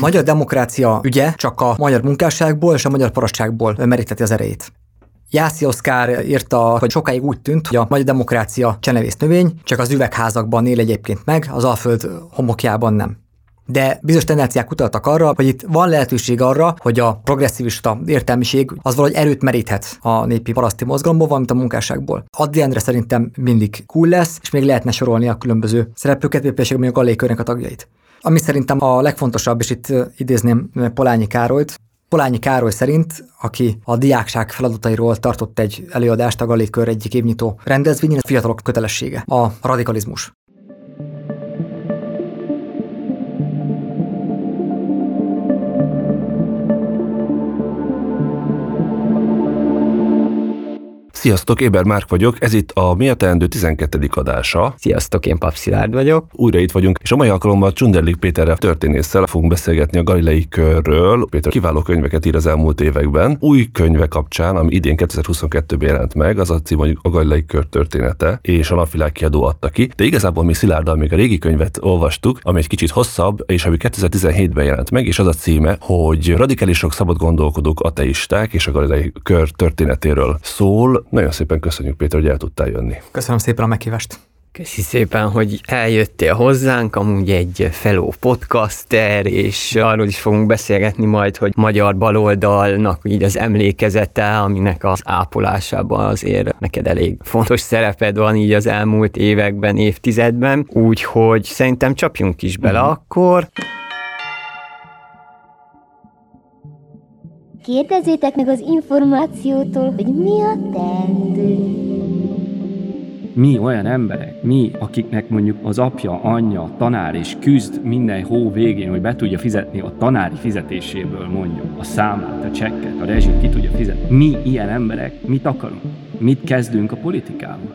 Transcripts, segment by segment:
magyar demokrácia ügye csak a magyar munkásságból és a magyar parasságból meríteti az erejét. Jászi Oszkár írta, hogy sokáig úgy tűnt, hogy a magyar demokrácia csenevész növény, csak az üvegházakban él egyébként meg, az Alföld homokjában nem. De bizonyos tendenciák utaltak arra, hogy itt van lehetőség arra, hogy a progresszivista értelmiség az valahogy erőt meríthet a népi paraszti mozgalomból, valamint a munkásságból. Addi Endre szerintem mindig cool lesz, és még lehetne sorolni a különböző szereplőket, például a Galé a tagjait. Ami szerintem a legfontosabb, és itt idézném Polányi Károlyt, Polányi Károly szerint, aki a diákság feladatairól tartott egy előadást a Galékör egyik évnyitó rendezvényén, a fiatalok kötelessége, a radikalizmus. Sziasztok, Éber Márk vagyok, ez itt a Mi a Teendő 12. adása. Sziasztok, én Pap Szilárd vagyok. Újra itt vagyunk, és a mai alkalommal Csunderlik Péterrel történésszel fogunk beszélgetni a Galilei körről. Péter kiváló könyveket ír az elmúlt években. Új könyve kapcsán, ami idén 2022-ben jelent meg, az a cím, hogy a Galilei kör története, és a Napvilág kiadó adta ki. De igazából mi Szilárddal még a régi könyvet olvastuk, ami egy kicsit hosszabb, és ami 2017-ben jelent meg, és az a címe, hogy radikálisok szabad gondolkodók, ateisták és a Galilei kör történetéről szól nagyon szépen köszönjük, Péter, hogy el tudtál jönni. Köszönöm szépen a meghívást. Köszi szépen, hogy eljöttél hozzánk, amúgy egy fellow podcaster, és arról is fogunk beszélgetni majd, hogy magyar baloldalnak így az emlékezete, aminek az ápolásában azért neked elég fontos szereped van így az elmúlt években, évtizedben, úgyhogy szerintem csapjunk is bele uh-huh. akkor. Kérdezzétek meg az információtól, hogy mi a teendő. Mi olyan emberek, mi, akiknek mondjuk az apja, anyja, tanár és küzd minden hó végén, hogy be tudja fizetni a tanári fizetéséből mondjuk a számlát, a csekket, a rezsit, ki tudja fizetni. Mi ilyen emberek mit akarunk? Mit kezdünk a politikával?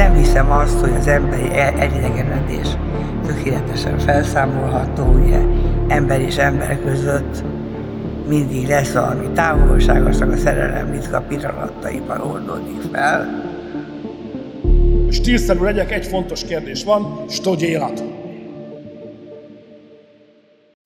Nem hiszem azt, hogy az emberi elidegenedés tökéletesen felszámolható, ugye ember és ember között mindig lesz valami távolságos, a szerelem ritka pillanataiban oldódik fel. Stílszerű legyek, egy fontos kérdés van, hogy élet.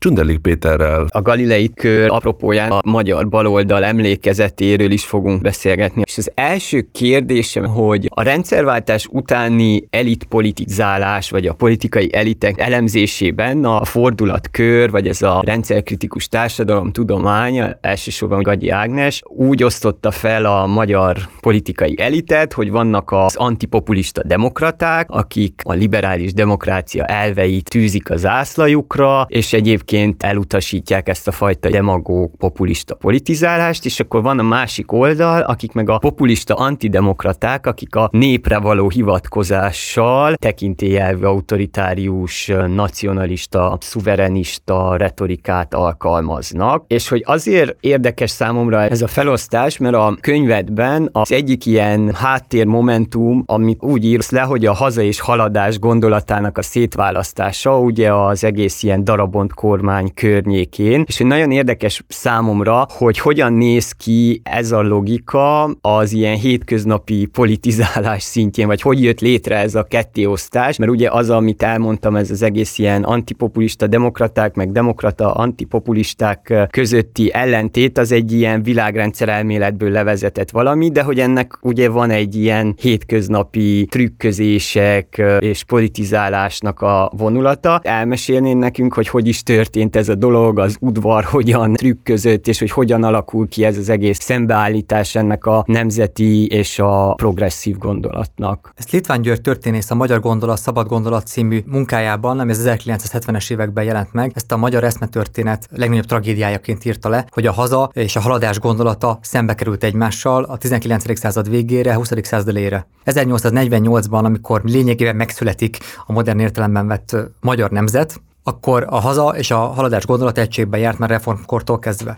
Csundelik Péterrel. A Galilei kör apropóján a magyar baloldal emlékezetéről is fogunk beszélgetni. És az első kérdésem, hogy a rendszerváltás utáni elitpolitizálás, vagy a politikai elitek elemzésében a fordulatkör, vagy ez a rendszerkritikus társadalom tudománya, elsősorban Gagyi Ágnes, úgy osztotta fel a magyar politikai elitet, hogy vannak az antipopulista demokraták, akik a liberális demokrácia elveit tűzik az ászlajukra, és egyébként egyébként elutasítják ezt a fajta demagóg populista politizálást, és akkor van a másik oldal, akik meg a populista antidemokraták, akik a népre való hivatkozással tekintélyelvű autoritárius, nacionalista, szuverenista retorikát alkalmaznak, és hogy azért érdekes számomra ez a felosztás, mert a könyvedben az egyik ilyen háttérmomentum, amit úgy írsz le, hogy a haza és haladás gondolatának a szétválasztása, ugye az egész ilyen darabont kor kormány környékén, és hogy nagyon érdekes számomra, hogy hogyan néz ki ez a logika az ilyen hétköznapi politizálás szintjén, vagy hogy jött létre ez a kettéosztás, mert ugye az, amit elmondtam, ez az egész ilyen antipopulista demokraták, meg demokrata antipopulisták közötti ellentét, az egy ilyen világrendszer elméletből levezetett valami, de hogy ennek ugye van egy ilyen hétköznapi trükközések és politizálásnak a vonulata. Elmesélnél nekünk, hogy hogy is tört történt ez a dolog, az udvar hogyan trükközött, és hogy hogyan alakul ki ez az egész szembeállítás ennek a nemzeti és a progresszív gondolatnak. Ezt Litván György történész a Magyar Gondolat, Szabad Gondolat című munkájában, ami az 1970-es években jelent meg, ezt a magyar eszmetörténet legnagyobb tragédiájaként írta le, hogy a haza és a haladás gondolata szembe került egymással a 19. század végére, 20. század elére. 1848-ban, amikor lényegében megszületik a modern értelemben vett magyar nemzet, akkor a haza és a haladás gondolat egységben járt már reformkortól kezdve.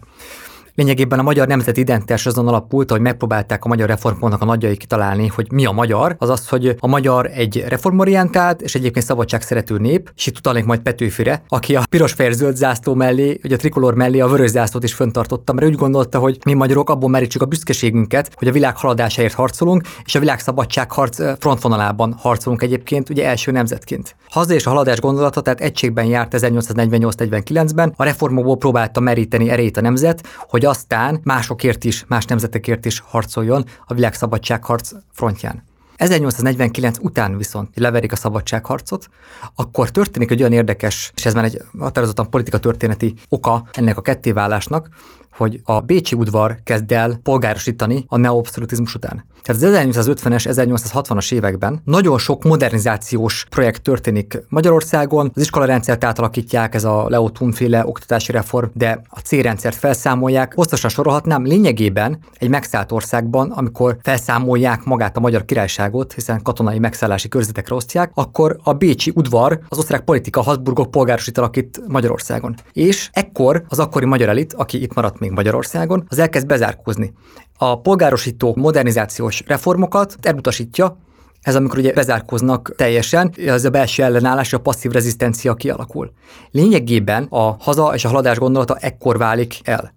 Lényegében a magyar nemzeti identitás azon alapult, hogy megpróbálták a magyar reformpontnak a nagyjai kitalálni, hogy mi a magyar, az az, hogy a magyar egy reformorientált és egyébként szabadság szerető nép, és itt utalnék majd Petőfire, aki a piros fehér zöld zászló mellé, vagy a trikolor mellé a vörös zászlót is föntartotta, mert úgy gondolta, hogy mi magyarok abból merítsük a büszkeségünket, hogy a világ haladásáért harcolunk, és a világ szabadságharc frontvonalában harcolunk egyébként, ugye első nemzetként. Haza és a haladás gondolata tehát egységben járt 1848-49-ben, a reformokból próbálta meríteni erét a nemzet, hogy aztán másokért is, más nemzetekért is harcoljon a világszabadságharc frontján. 1849 után viszont leverik a szabadságharcot, akkor történik egy olyan érdekes, és ez már egy határozottan politika történeti oka ennek a kettéválásnak, hogy a Bécsi udvar kezd el polgárosítani a neoabszolutizmus után. Tehát az 1850-es, 1860-as években nagyon sok modernizációs projekt történik Magyarországon, az iskolarendszert átalakítják, ez a Leo Thun-féle oktatási reform, de a C-rendszert felszámolják. Hosszasan sorolhatnám, lényegében egy megszállt országban, amikor felszámolják magát a magyar királyságot, hiszen katonai megszállási körzetekre osztják, akkor a bécsi udvar, az osztrák politika Habsburgok polgárosítanak itt Magyarországon. És ekkor az akkori magyar elit, aki itt maradt még Magyarországon, az elkezd bezárkózni. A polgárosító modernizációs reformokat elutasítja, ez amikor ugye bezárkoznak teljesen, az a belső ellenállás, a passzív rezisztencia kialakul. Lényegében a haza és a haladás gondolata ekkor válik el.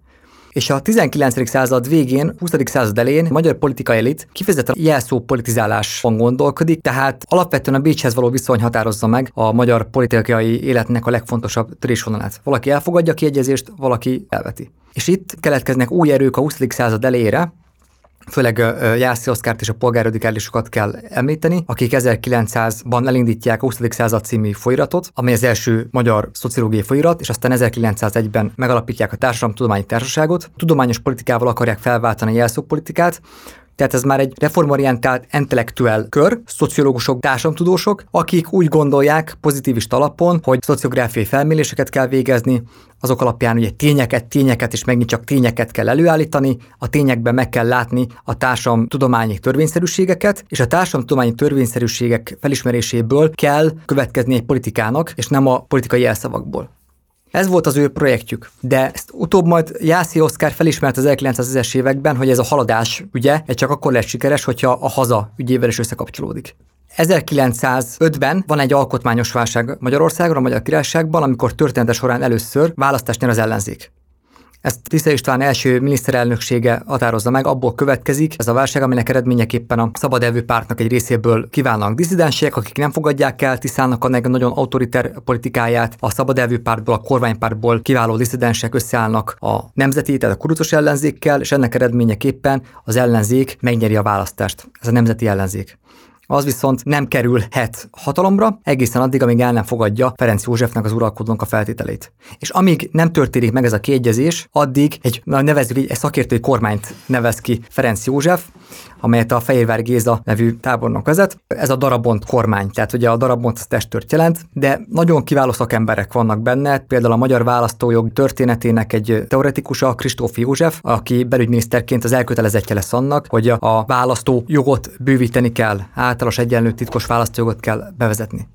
És a 19. század végén, 20. század elején a magyar politikai elit kifejezetten jelszó politizálásban gondolkodik, tehát alapvetően a Bécshez való viszony határozza meg a magyar politikai életnek a legfontosabb törésvonalát. Valaki elfogadja a kiegyezést, valaki elveti. És itt keletkeznek új erők a 20. század elejére, főleg Jászi Oszkárt és a polgárradikálisokat kell említeni, akik 1900-ban elindítják a 20. század című folyiratot, amely az első magyar szociológiai folyirat, és aztán 1901-ben megalapítják a Társadalomtudományi Társaságot. Tudományos politikával akarják felváltani a jelszópolitikát, tehát ez már egy reformorientált intellektuel kör, szociológusok, társadalomtudósok, akik úgy gondolják pozitivista alapon, hogy szociográfiai felméréseket kell végezni, azok alapján ugye tényeket, tényeket és megint csak tényeket kell előállítani, a tényekben meg kell látni a társadalom tudományi törvényszerűségeket, és a társadalom tudományi törvényszerűségek felismeréséből kell következni egy politikának, és nem a politikai jelszavakból. Ez volt az ő projektjük. De ezt utóbb majd Jászi Oszkár felismert az 1910-es években, hogy ez a haladás ügye egy csak akkor lesz sikeres, hogyha a haza ügyével is összekapcsolódik. 1905-ben van egy alkotmányos válság Magyarországon, a Magyar Királyságban, amikor története során először választást nyer az ellenzék. Ezt Tisza István első miniszterelnöksége határozza meg, abból következik ez a válság, aminek eredményeképpen a szabad pártnak egy részéből kívánnak diszidensek, akik nem fogadják el Tiszának a nagyon autoriter politikáját, a szabad elvű pártból, a kormánypártból kiváló diszidensek összeállnak a nemzeti, tehát a kurucos ellenzékkel, és ennek eredményeképpen az ellenzék megnyeri a választást. Ez a nemzeti ellenzék az viszont nem kerülhet hatalomra egészen addig, amíg el nem fogadja Ferenc Józsefnek az uralkodónak a feltételét. És amíg nem történik meg ez a kiegyezés, addig egy, nevezzük egy, egy szakértői kormányt nevez ki Ferenc József, amelyet a Fehérvár Géza nevű tábornok vezet. Ez a darabont kormány, tehát ugye a darabont testört jelent, de nagyon kiváló szakemberek vannak benne, például a magyar választójog történetének egy teoretikusa, Kristóf József, aki belügyminiszterként az elkötelezettje lesz annak, hogy a választó jogot bővíteni kell, általános egyenlő titkos választójogot kell bevezetni.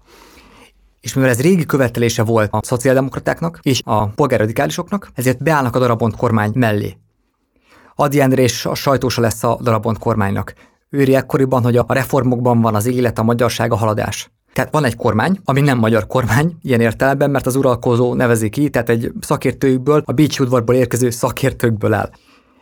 És mivel ez régi követelése volt a szociáldemokratáknak és a polgárradikálisoknak, ezért beállnak a darabont kormány mellé. Adi Endre és a sajtósa lesz a darabont kormánynak. Őri ekkoriban, hogy a reformokban van az élet, a magyarság, a haladás. Tehát van egy kormány, ami nem magyar kormány, ilyen értelemben, mert az uralkozó nevezi ki, tehát egy szakértőjükből, a Bécsi udvarból érkező szakértőkből áll.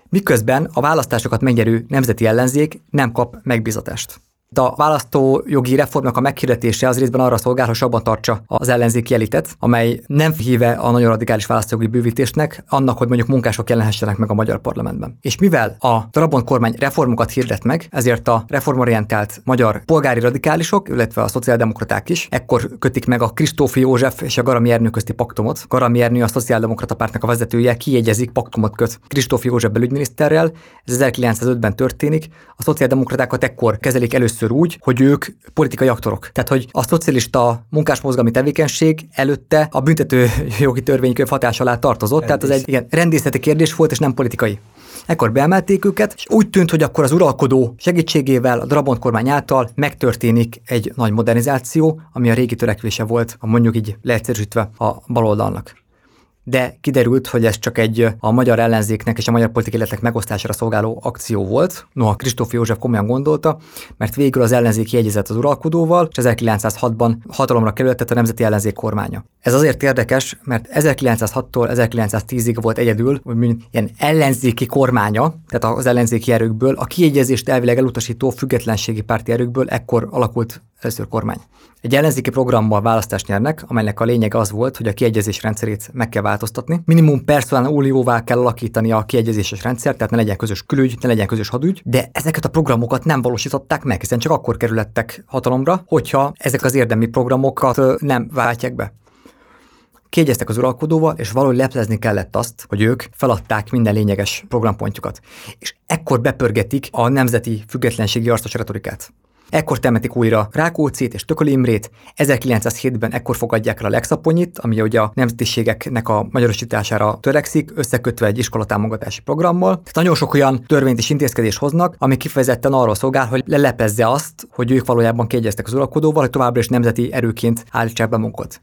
Miközben a választásokat megnyerő nemzeti ellenzék nem kap megbizatást. A választójogi reformnak a meghirdetése az részben arra szolgál, hogy abban tartsa az ellenzéki elitet, amely nem híve a nagyon radikális választójogi bővítésnek, annak, hogy mondjuk munkások jelenhessenek meg a magyar parlamentben. És mivel a Trabant kormány reformokat hirdet meg, ezért a reformorientált magyar polgári radikálisok, illetve a szociáldemokraták is ekkor kötik meg a Kristófi József és a Garami Ernő közti paktumot. Garami Ernő a szociáldemokrata pártnak a vezetője kiegyezik, paktumot köt Kristófi József belügyminiszterrel. Ez 1905-ben történik. A szociáldemokratákat ekkor kezelik először úgy, hogy ők politikai aktorok. Tehát, hogy a szocialista munkásmozgalmi tevékenység előtte a büntető jogi törvénykönyv hatás alá tartozott. Rendész. Tehát ez egy igen, rendészeti kérdés volt, és nem politikai. Ekkor beemelték őket, és úgy tűnt, hogy akkor az uralkodó segítségével, a Drabont kormány által megtörténik egy nagy modernizáció, ami a régi törekvése volt, a mondjuk így leegyszerűsítve a baloldalnak de kiderült, hogy ez csak egy a magyar ellenzéknek és a magyar politikai életnek megosztására szolgáló akció volt. Noha Kristóf József komolyan gondolta, mert végül az ellenzék jegyezett az uralkodóval, és 1906-ban hatalomra kerültett a Nemzeti Ellenzék kormánya. Ez azért érdekes, mert 1906-tól 1910-ig volt egyedül, hogy ilyen ellenzéki kormánya, tehát az ellenzéki erőkből, a kiegyezést elvileg elutasító függetlenségi párti erőkből ekkor alakult először kormány. Egy ellenzéki programmal választást nyernek, amelynek a lényeg az volt, hogy a kiegyezés rendszerét meg kell változtatni. Minimum personál úlióvá kell alakítani a kiegyezéses rendszert, tehát ne legyen közös külügy, ne legyen közös hadügy, de ezeket a programokat nem valósították meg, hiszen csak akkor kerülettek hatalomra, hogyha ezek az érdemi programokat nem váltják be kiegyeztek az uralkodóval, és valahogy leplezni kellett azt, hogy ők feladták minden lényeges programpontjukat. És ekkor bepörgetik a nemzeti függetlenségi arcos retorikát. Ekkor temetik újra Rákóczit és Tököli Imrét, 1907-ben ekkor fogadják el a Lexaponyit, ami ugye a nemzetiségeknek a magyarosítására törekszik, összekötve egy iskolatámogatási programmal. Tehát nagyon sok olyan törvényt és intézkedést hoznak, ami kifejezetten arról szolgál, hogy lelepezze azt, hogy ők valójában kiegyeztek az uralkodóval, hogy továbbra is nemzeti erőként állítsák be magukat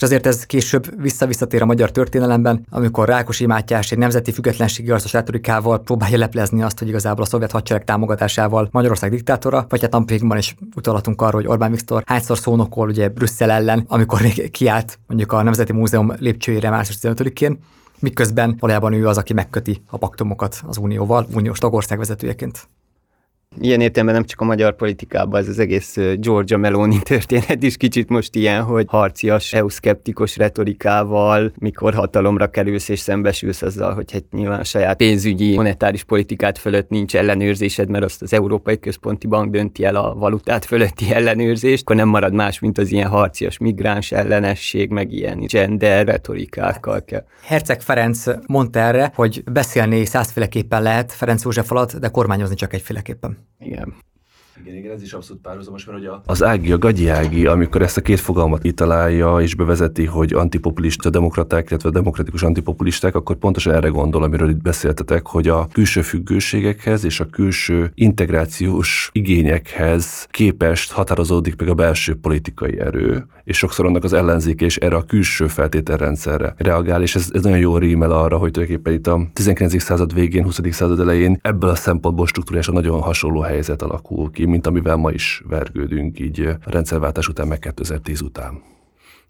és azért ez később visszavisszatér a magyar történelemben, amikor Rákosi Mátyás egy nemzeti függetlenségi arcos retorikával próbálja leplezni azt, hogy igazából a szovjet hadsereg támogatásával Magyarország diktátora, vagy hát Ampékban is utalatunk arra, hogy Orbán Viktor hányszor szónokol ugye Brüsszel ellen, amikor még kiállt mondjuk a Nemzeti Múzeum lépcsőjére március 15-én, miközben valójában ő az, aki megköti a paktumokat az Unióval, uniós tagország vezetőjeként. Ilyen értelemben nem csak a magyar politikában, ez az egész Georgia Meloni történet is kicsit most ilyen, hogy harcias, EU-szkeptikus retorikával, mikor hatalomra kerülsz és szembesülsz azzal, hogy hát nyilván a saját pénzügyi, monetáris politikát fölött nincs ellenőrzésed, mert azt az Európai Központi Bank dönti el a valutát fölötti ellenőrzést, akkor nem marad más, mint az ilyen harcias migráns ellenesség, meg ilyen gender retorikákkal kell. Herceg Ferenc mondta erre, hogy beszélni százféleképpen lehet Ferenc József alatt, de kormányozni csak egyféleképpen. Igen. Igen, igen, ez is abszolút párhuzamos, mert hogy a... az Ági, a Gagyi Ági, amikor ezt a két fogalmat kitalálja és bevezeti, hogy antipopulista demokraták, illetve demokratikus antipopulisták, akkor pontosan erre gondol, amiről itt beszéltetek, hogy a külső függőségekhez és a külső integrációs igényekhez képest határozódik meg a belső politikai erő, és sokszor annak az ellenzéke és erre a külső feltételrendszerre reagál, és ez, ez nagyon jó rímel arra, hogy tulajdonképpen itt a 19. század végén, 20. század elején ebből a szempontból struktúrásan nagyon hasonló helyzet alakul ki, mint amivel ma is vergődünk így a rendszerváltás után, meg 2010 után.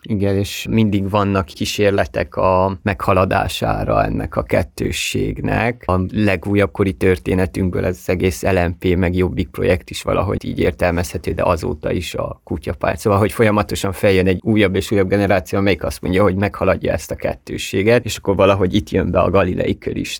Igen, és mindig vannak kísérletek a meghaladására ennek a kettősségnek. A legújabb kori történetünkből ez az egész LMP meg Jobbik projekt is valahogy így értelmezhető, de azóta is a kutyapárt. Szóval, hogy folyamatosan feljön egy újabb és újabb generáció, amelyik azt mondja, hogy meghaladja ezt a kettősséget, és akkor valahogy itt jön be a galilei kör is.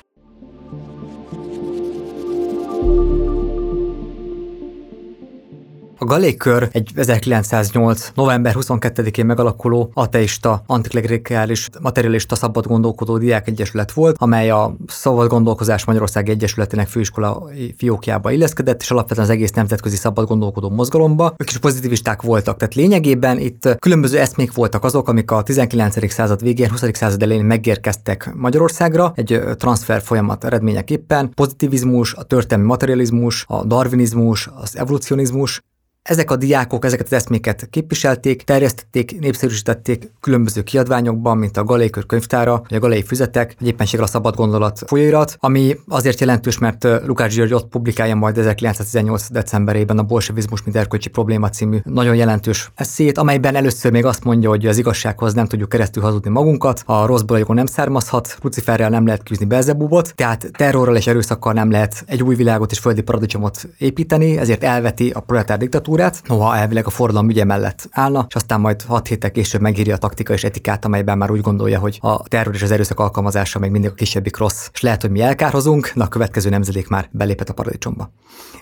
A Galékör egy 1908. november 22-én megalakuló ateista, antiklerikális, materialista szabad gondolkodó diákegyesület volt, amely a Szabad Gondolkozás Magyarország Egyesületének főiskola fiókjába illeszkedett, és alapvetően az egész nemzetközi szabad gondolkodó mozgalomba. Ők is pozitivisták voltak, tehát lényegében itt különböző eszmék voltak azok, amik a 19. század végén, 20. század elején megérkeztek Magyarországra egy transfer folyamat eredményeképpen. Pozitivizmus, a történelmi materializmus, a darwinizmus, az evolucionizmus, Ezek a diákok ezeket az eszméket képviselték, terjesztették, népszerűsítették különböző kiadványokban, mint a Galékör könyvtára, vagy a Galei füzetek, vagy éppenséggel a Szabad Gondolat folyóirat, ami azért jelentős, mert Lukács György ott publikálja majd 1918. decemberében a Bolsevizmus, mint erkölcsi probléma című nagyon jelentős eszét, amelyben először még azt mondja, hogy az igazsághoz nem tudjuk keresztül hazudni magunkat, a rosszból nem származhat, Luciferrel nem lehet küzni Belzebubot, tehát terrorral és erőszakkal nem lehet egy új világot és földi paradicsomot építeni, ezért elveti a proletár diktatúrát, diktatúrát, noha elvileg a forradalom ügye mellett állna, és aztán majd hat héttel később megírja a taktika és etikát, amelyben már úgy gondolja, hogy a terror és az erőszak alkalmazása még mindig a kisebbik rossz, és lehet, hogy mi elkárhozunk, de a következő nemzedék már belépett a paradicsomba.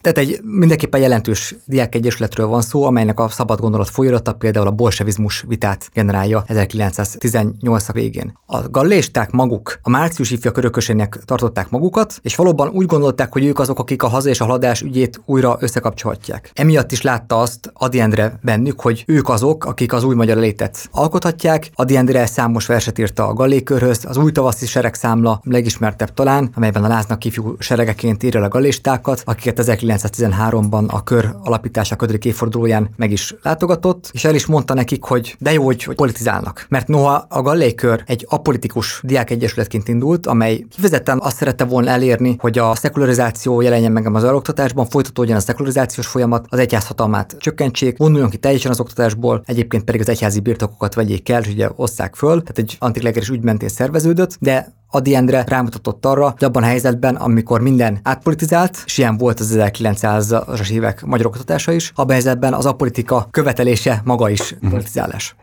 Tehát egy mindenképpen jelentős diákegyesületről van szó, amelynek a szabad gondolat folyóirata például a bolsevizmus vitát generálja 1918 végén. A gallésták maguk a március ifja körökösének tartották magukat, és valóban úgy gondolták, hogy ők azok, akik a haza és a haladás ügyét újra összekapcsolhatják. Emiatt is látta azt Adi Endre bennük, hogy ők azok, akik az új magyar létet alkothatják. Adi Endre számos verset írta a gallékörhöz, az új tavaszi seregszámla legismertebb talán, amelyben a láznak ifjú seregeként írja a gallistákat, akiket 1913-ban a kör alapítása ködrik évfordulóján meg is látogatott, és el is mondta nekik, hogy de jó, hogy, hogy politizálnak. Mert noha a gallékör egy apolitikus diákegyesületként indult, amely kifejezetten azt szerette volna elérni, hogy a szekularizáció jelenjen meg az oktatásban, folytatódjon a szekularizációs folyamat, az egyház hatalmát csökkentsék, vonuljon ki teljesen az oktatásból, egyébként pedig az egyházi birtokokat vegyék el, és ugye osszák föl, tehát egy antiklegeres ügymentén szerveződött, de Adi Endre rámutatott arra, hogy abban a helyzetben, amikor minden átpolitizált, és ilyen volt az 1900-as évek magyar oktatása is, abban a helyzetben az apolitika követelése maga is uh-huh. politizálás.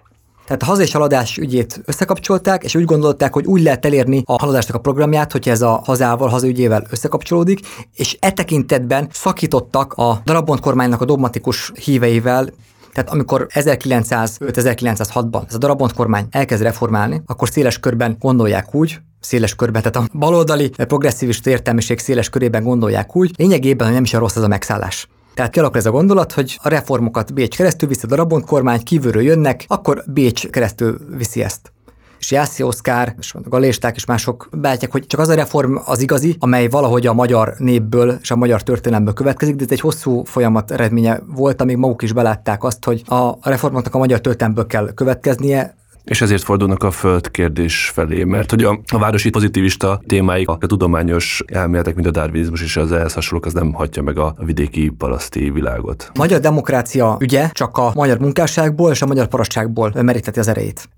Tehát a haza és haladás ügyét összekapcsolták, és úgy gondolták, hogy úgy lehet elérni a haladásnak a programját, hogy ez a hazával, hazaügyével összekapcsolódik, és e tekintetben szakítottak a darabont kormánynak a dogmatikus híveivel, tehát amikor 1905-1906-ban ez a darabont kormány elkezd reformálni, akkor széles körben gondolják úgy, széles körben, tehát a baloldali progresszívista értelmiség széles körében gondolják úgy, lényegében, hogy nem is a rossz ez a megszállás. Tehát kialakul ez a gondolat, hogy a reformokat Bécs keresztül viszi a darabont kormány, kívülről jönnek, akkor Bécs keresztül viszi ezt. És Jászi Oszkár, és a galésták és mások beállítják, hogy csak az a reform az igazi, amely valahogy a magyar népből és a magyar történelemből következik, de ez egy hosszú folyamat eredménye volt, amíg maguk is belátták azt, hogy a reformoknak a magyar történelemből kell következnie, és ezért fordulnak a föld kérdés felé, mert hogy a, a városi pozitivista témáik, a tudományos elméletek, mint a darwinizmus és az ehhez hasonlók, az nem hagyja meg a vidéki paraszti világot. Magyar demokrácia ügye csak a magyar munkásságból és a magyar parasztságból meríteti az erejét.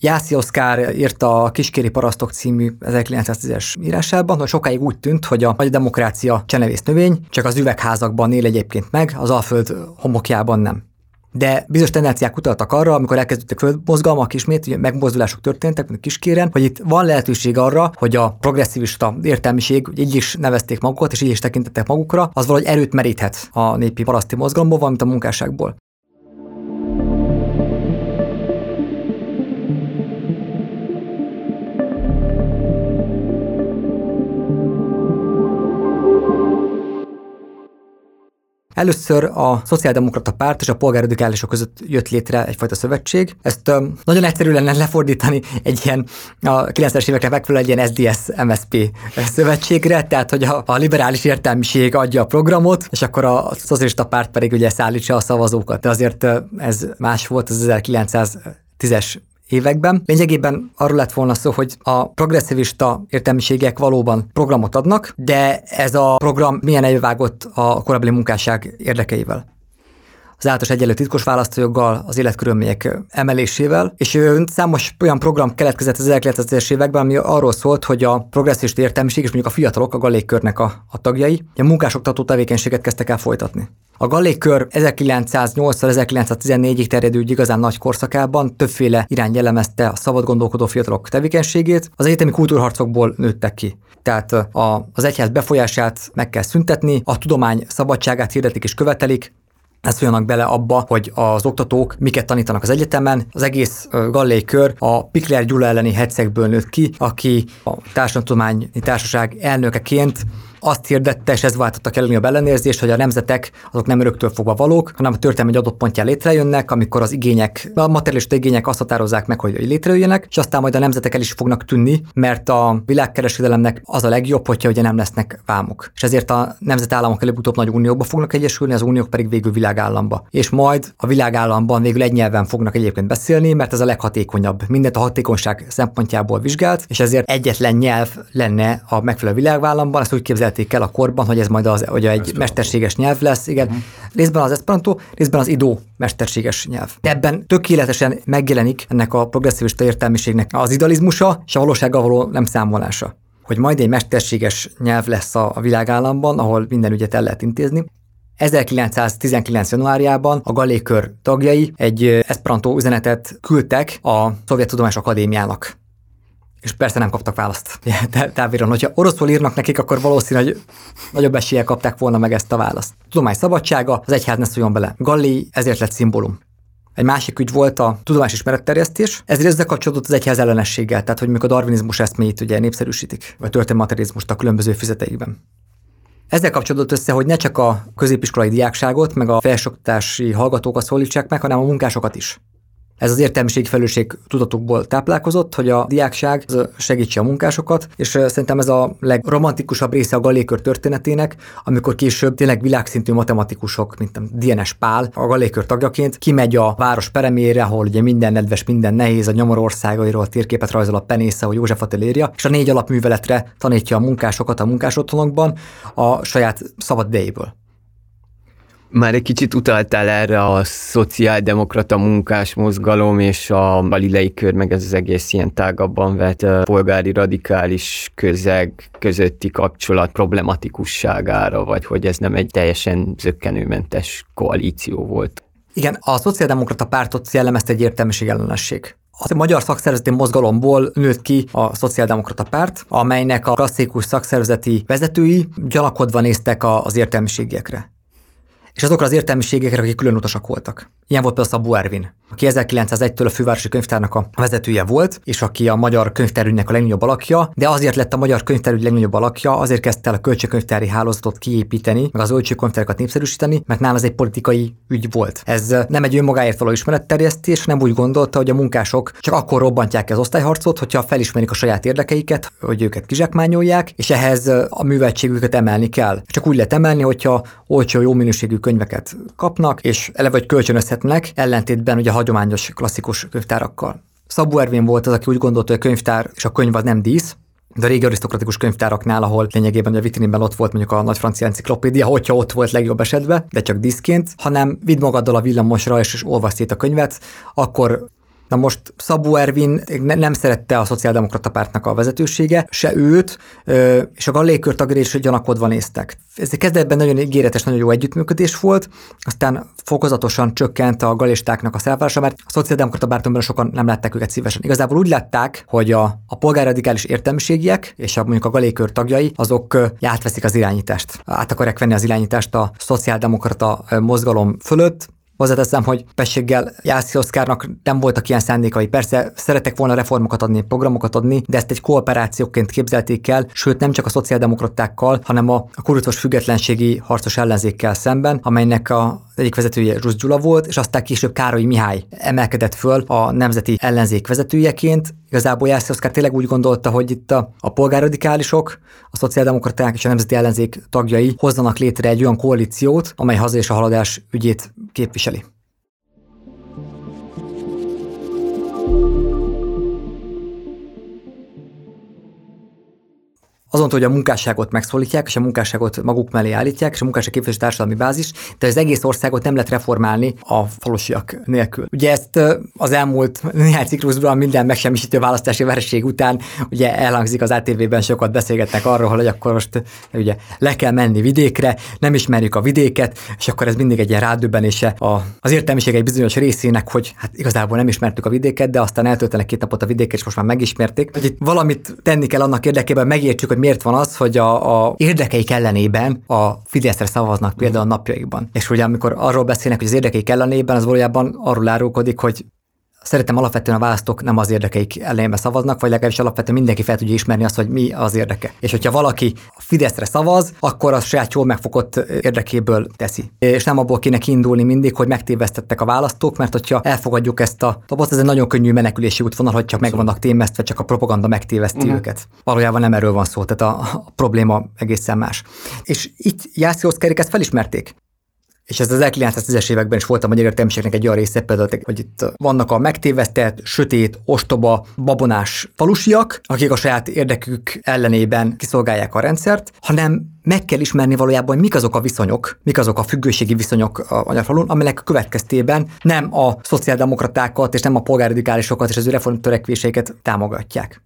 Jászi Oszkár írta a Kiskéri Parasztok című 1910-es írásában, hogy sokáig úgy tűnt, hogy a magyar demokrácia csenevész növény, csak az üvegházakban él egyébként meg, az Alföld homokjában nem. De bizonyos tendenciák utaltak arra, amikor elkezdődtek földmozgalmak ismét, megmozdulások történtek, mint kiskéren, hogy itt van lehetőség arra, hogy a progresszivista értelmiség, így is nevezték magukat, és így is tekintettek magukra, az valahogy erőt meríthet a népi paraszti mozgalomból, valamint a munkásságból. Először a Szociáldemokrata Párt és a polgárradikálisok között jött létre egyfajta szövetség. Ezt um, nagyon egyszerű lenne lefordítani egy ilyen a 90-es évekre megfelelő egy ilyen SDS-MSP szövetségre, tehát hogy a, a liberális értelmiség adja a programot, és akkor a szocialista párt pedig ugye szállítsa a szavazókat. De azért ez más volt az 1910-es években. Lényegében arról lett volna szó, hogy a progresszivista értelmiségek valóban programot adnak, de ez a program milyen elvágott a korábbi munkásság érdekeivel az általános egyenlő titkos választójoggal, az életkörülmények emelésével, és számos olyan program keletkezett az 1900-es években, ami arról szólt, hogy a progresszív értelmiség és mondjuk a fiatalok a gallékkörnek a, a tagjai a munkásoktató tevékenységet kezdtek el folytatni. A gallékkör 1908-1914-ig terjedő igazán nagy korszakában többféle irány jellemezte a szabad gondolkodó fiatalok tevékenységét, az egyetemi kultúrharcokból nőttek ki. Tehát a, az egyház befolyását meg kell szüntetni, a tudomány szabadságát hirdetik és követelik, ezt szóljanak bele abba, hogy az oktatók miket tanítanak az egyetemen. Az egész Gallé kör a Pikler Gyula elleni hercegből nőtt ki, aki a Társadalomtudományi Társaság elnökeként azt hirdette, és ez váltottak el a ellenérzést, hogy a nemzetek azok nem öröktől fogva valók, hanem a történelmi egy adott pontján létrejönnek, amikor az igények, a materiális igények azt határozzák meg, hogy létrejöjjenek, és aztán majd a nemzetek el is fognak tűnni, mert a világkereskedelemnek az a legjobb, hogyha ugye nem lesznek vámok. És ezért a nemzetállamok előbb-utóbb nagy uniókba fognak egyesülni, az uniók pedig végül világállamba. És majd a világállamban végül egy nyelven fognak egyébként beszélni, mert ez a leghatékonyabb. Mindent a hatékonyság szempontjából vizsgált, és ezért egyetlen nyelv lenne a megfelelő világállamban. Ezt úgy képzelték el a korban, hogy ez majd az, hogy egy mesterséges nyelv lesz. Igen, uh-huh. részben az Esperanto, részben az idó mesterséges nyelv. De ebben tökéletesen megjelenik ennek a progresszivista értelmiségnek az idealizmusa és a valósággal való nem számolása hogy majd egy mesterséges nyelv lesz a, a világállamban, ahol minden ügyet el lehet intézni. 1919. januárjában a Galékör tagjai egy Esperanto üzenetet küldtek a Szovjet Tudományos Akadémiának. És persze nem kaptak választ távíron. Hogyha oroszul írnak nekik, akkor valószínű, hogy nagyobb esélye kapták volna meg ezt a választ. Tudomány szabadsága, az egyház ne szóljon bele. Galli ezért lett szimbólum. Egy másik ügy volt a tudomás ismeretterjesztés. Ez ezzel kapcsolódott az egyház ellenességgel, tehát hogy mikor a darwinizmus eszméjét ugye népszerűsítik, vagy történelmi a különböző fizeteikben. Ezzel kapcsolódott össze, hogy ne csak a középiskolai diákságot, meg a felsőoktatási hallgatókat szólítsák meg, hanem a munkásokat is. Ez az értelmiség felelősség tudatokból táplálkozott, hogy a diákság segítse a munkásokat, és szerintem ez a legromantikusabb része a Galékör történetének, amikor később tényleg világszintű matematikusok, mint a DNS Pál, a Galékör tagjaként kimegy a város peremére, ahol ugye minden nedves, minden nehéz, a nyomor országairól térképet rajzol a penésze, hogy József Attilérja, és a négy alapműveletre tanítja a munkásokat a munkásotthonokban a saját szabad idejéből. Már egy kicsit utaltál erre a szociáldemokrata munkás mozgalom és a balilei kör, meg ez az egész ilyen tágabban vett polgári radikális közeg közötti kapcsolat problematikusságára, vagy hogy ez nem egy teljesen zöggenőmentes koalíció volt. Igen, a szociáldemokrata pártot jellemezte egy értelmiség ellenesség. A magyar szakszervezeti mozgalomból nőtt ki a Szociáldemokrata Párt, amelynek a klasszikus szakszervezeti vezetői gyanakodva néztek az értelmiségiekre és azokra az értelmiségekre, akik külön utasak voltak. Ilyen volt például Szabó Ervin, aki 1901-től a fővárosi könyvtárnak a vezetője volt, és aki a magyar könyvtárügynek a legnagyobb alakja, de azért lett a magyar könyvtárügy legnagyobb alakja, azért kezdte el a kölcsönkönyvtári hálózatot kiépíteni, meg az ölcsőkönyvtárakat népszerűsíteni, mert nála ez egy politikai ügy volt. Ez nem egy önmagáért való ismeretterjesztés, nem úgy gondolta, hogy a munkások csak akkor robbantják ki az osztályharcot, hogyha felismerik a saját érdekeiket, hogy őket kizsákmányolják, és ehhez a műveltségüket emelni kell. Csak úgy lehet emelni, hogyha olcsó, jó minőségű könyveket kapnak, és eleve vagy kölcsönözhetnek, ellentétben ugye a hagyományos klasszikus könyvtárakkal. Szabó Ervin volt az, aki úgy gondolta, hogy a könyvtár és a könyv az nem dísz, de a régi arisztokratikus könyvtáraknál, ahol lényegében a vitrinben ott volt mondjuk a nagy francia enciklopédia, hogyha ott volt legjobb esetben, de csak diszként, hanem vidd magaddal a villamosra és, és olvasd a könyvet, akkor Na most Szabó Ervin nem szerette a Szociáldemokrata Pártnak a vezetősége, se őt, és a Gallékör tagjai is gyanakodva néztek. Ez kezdetben nagyon ígéretes, nagyon jó együttműködés volt, aztán fokozatosan csökkent a galistáknak a szervása, mert a Szociáldemokrata Pártonban sokan nem látták őket szívesen. Igazából úgy látták, hogy a, a polgárradikális értelmiségiek és a, mondjuk a Galékör tagjai, azok átveszik az irányítást. Át akarják venni az irányítást a szociáldemokrata mozgalom fölött, Hozzáteszem, hogy pességgel Jászi Oszkárnak nem voltak ilyen szándékai. Persze szeretek volna reformokat adni, programokat adni, de ezt egy kooperációként képzelték el, sőt nem csak a szociáldemokratákkal, hanem a, kurucos függetlenségi harcos ellenzékkel szemben, amelynek a egyik vezetője Zsusz Gyula volt, és aztán később Károly Mihály emelkedett föl a nemzeti ellenzék vezetőjeként. Igazából Jászló Oszkár tényleg úgy gondolta, hogy itt a, a polgárradikálisok, a szociáldemokraták és a nemzeti ellenzék tagjai hozzanak létre egy olyan koalíciót, amely haza és a haladás ügyét képviseli. Azon, hogy a munkásságot megszólítják, és a munkásságot maguk mellé állítják, és a munkásság képviselő társadalmi bázis, de az egész országot nem lehet reformálni a falusiak nélkül. Ugye ezt az elmúlt néhány ciklusban minden megsemmisítő választási vereség után ugye elhangzik az ATV-ben sokat beszélgetnek arról, hogy akkor most ugye le kell menni vidékre, nem ismerjük a vidéket, és akkor ez mindig egy ilyen rádöbbenése az értelmiség egy bizonyos részének, hogy hát igazából nem ismertük a vidéket, de aztán eltöltenek két napot a vidéket, és most már megismerték. Hogy itt valamit tenni kell annak érdekében, megértsük, hogy miért van az, hogy a, a érdekeik ellenében a Fideszre szavaznak például a napjaikban. És ugye amikor arról beszélnek, hogy az érdekeik ellenében, az valójában arról árulkodik, hogy Szerintem alapvetően a választók nem az érdekeik ellenében szavaznak, vagy legalábbis alapvetően mindenki fel tudja ismerni azt, hogy mi az érdeke. És hogyha valaki a Fideszre szavaz, akkor az saját jól megfogott érdekéből teszi. És nem abból kéne kiindulni mindig, hogy megtévesztettek a választók, mert hogyha elfogadjuk ezt a tapot, ez egy nagyon könnyű menekülési útvonal, hogy csak meg vannak témesztve, csak a propaganda megtéveszti uh-huh. őket. Valójában nem erről van szó, tehát a, a probléma egészen más. És itt Jászi Oszkerik ezt felismerték és ez az 1910-es években is volt a magyar értelmiségnek egy olyan része, például, hogy itt vannak a megtévesztett, sötét, ostoba, babonás falusiak, akik a saját érdekük ellenében kiszolgálják a rendszert, hanem meg kell ismerni valójában, hogy mik azok a viszonyok, mik azok a függőségi viszonyok a magyar falun, aminek következtében nem a szociáldemokratákat és nem a polgárradikálisokat és az ő reformtörekvéseiket támogatják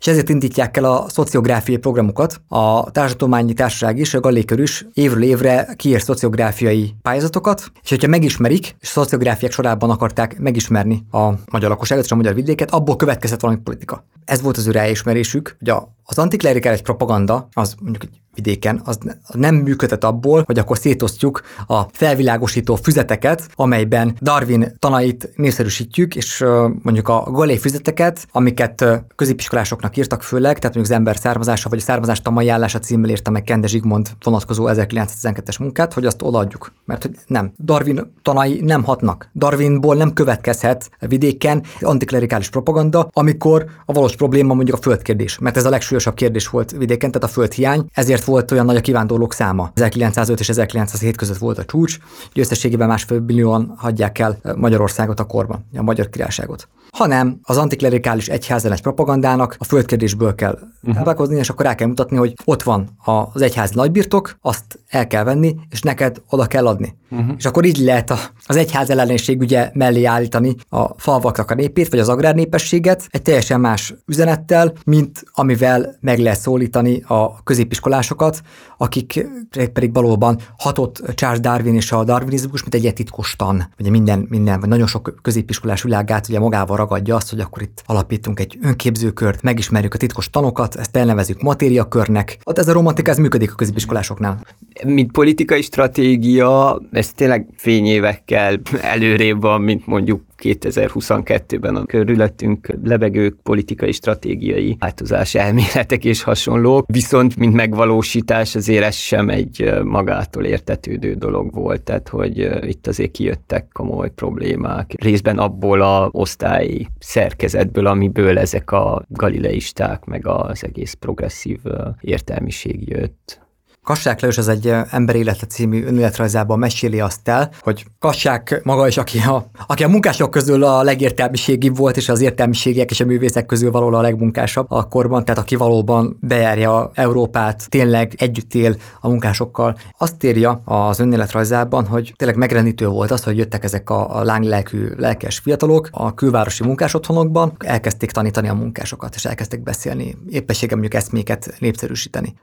és ezért indítják el a szociográfiai programokat. A Társadalományi Társaság is, a Gallékör is évről évre kiír szociográfiai pályázatokat, és hogyha megismerik, és szociográfiák sorában akarták megismerni a magyar lakosságot és a magyar vidéket, abból következett valami politika. Ez volt az ő ráismerésük, hogy a az antiklerikális propaganda, az mondjuk egy vidéken, az nem működhet abból, hogy akkor szétosztjuk a felvilágosító füzeteket, amelyben Darwin tanait népszerűsítjük, és mondjuk a galé füzeteket, amiket középiskolásoknak írtak főleg, tehát mondjuk az ember származása vagy a származás tamai állása címmel írta meg Kende Zsigmond vonatkozó 1912-es munkát, hogy azt odaadjuk. Mert hogy nem. Darwin tanai nem hatnak. Darwinból nem következhet vidéken antiklerikális propaganda, amikor a valós probléma mondjuk a földkérdés. Mert ez a legsúlyosabb legsúlyosabb kérdés volt vidéken, tehát a földhiány, ezért volt olyan nagy a kivándorlók száma. 1905 és 1907 között volt a csúcs, hogy összességében másfél millióan hagyják el Magyarországot a korban, a Magyar Királyságot hanem az antiklerikális egyházellenes propagandának a földkérdésből kell uh-huh. és akkor el kell mutatni, hogy ott van az egyház nagybirtok, azt el kell venni, és neked oda kell adni. Uh-huh. És akkor így lehet az egyház ellenesség ugye mellé állítani a falvaknak a népét, vagy az agrárnépességet egy teljesen más üzenettel, mint amivel meg lehet szólítani a középiskolásokat, akik pedig valóban hatott Charles Darwin és a darwinizmus, mint egy titkos tan. Ugye minden, minden, vagy nagyon sok középiskolás világát ugye magával ragadja azt, hogy akkor itt alapítunk egy önképzőkört, megismerjük a titkos tanokat, ezt elnevezünk matériakörnek. Hát ez a romantika, ez működik a középiskolásoknál. Mint politikai stratégia, ez tényleg fényévekkel előrébb van, mint mondjuk 2022-ben a körülöttünk lebegők politikai stratégiai változás elméletek és hasonlók, viszont mint megvalósítás azért ez sem egy magától értetődő dolog volt, tehát hogy itt azért kijöttek komoly problémák, részben abból a osztályi szerkezetből, amiből ezek a galileisták, meg az egész progresszív értelmiség jött. Kassák Lajos az egy Ember élete című önéletrajzában meséli azt el, hogy Kassák maga is, aki a, aki a munkások közül a legértelmiségibb volt, és az értelmiségiek és a művészek közül valóban a legmunkásabb a korban, tehát aki valóban bejárja Európát, tényleg együtt él a munkásokkal. Azt írja az önéletrajzában, hogy tényleg megrendítő volt az, hogy jöttek ezek a, a lánglelkű lelkes fiatalok a külvárosi munkásotthonokban, elkezdték tanítani a munkásokat, és elkezdtek beszélni, éppességgel mondjuk eszméket népszerűsíteni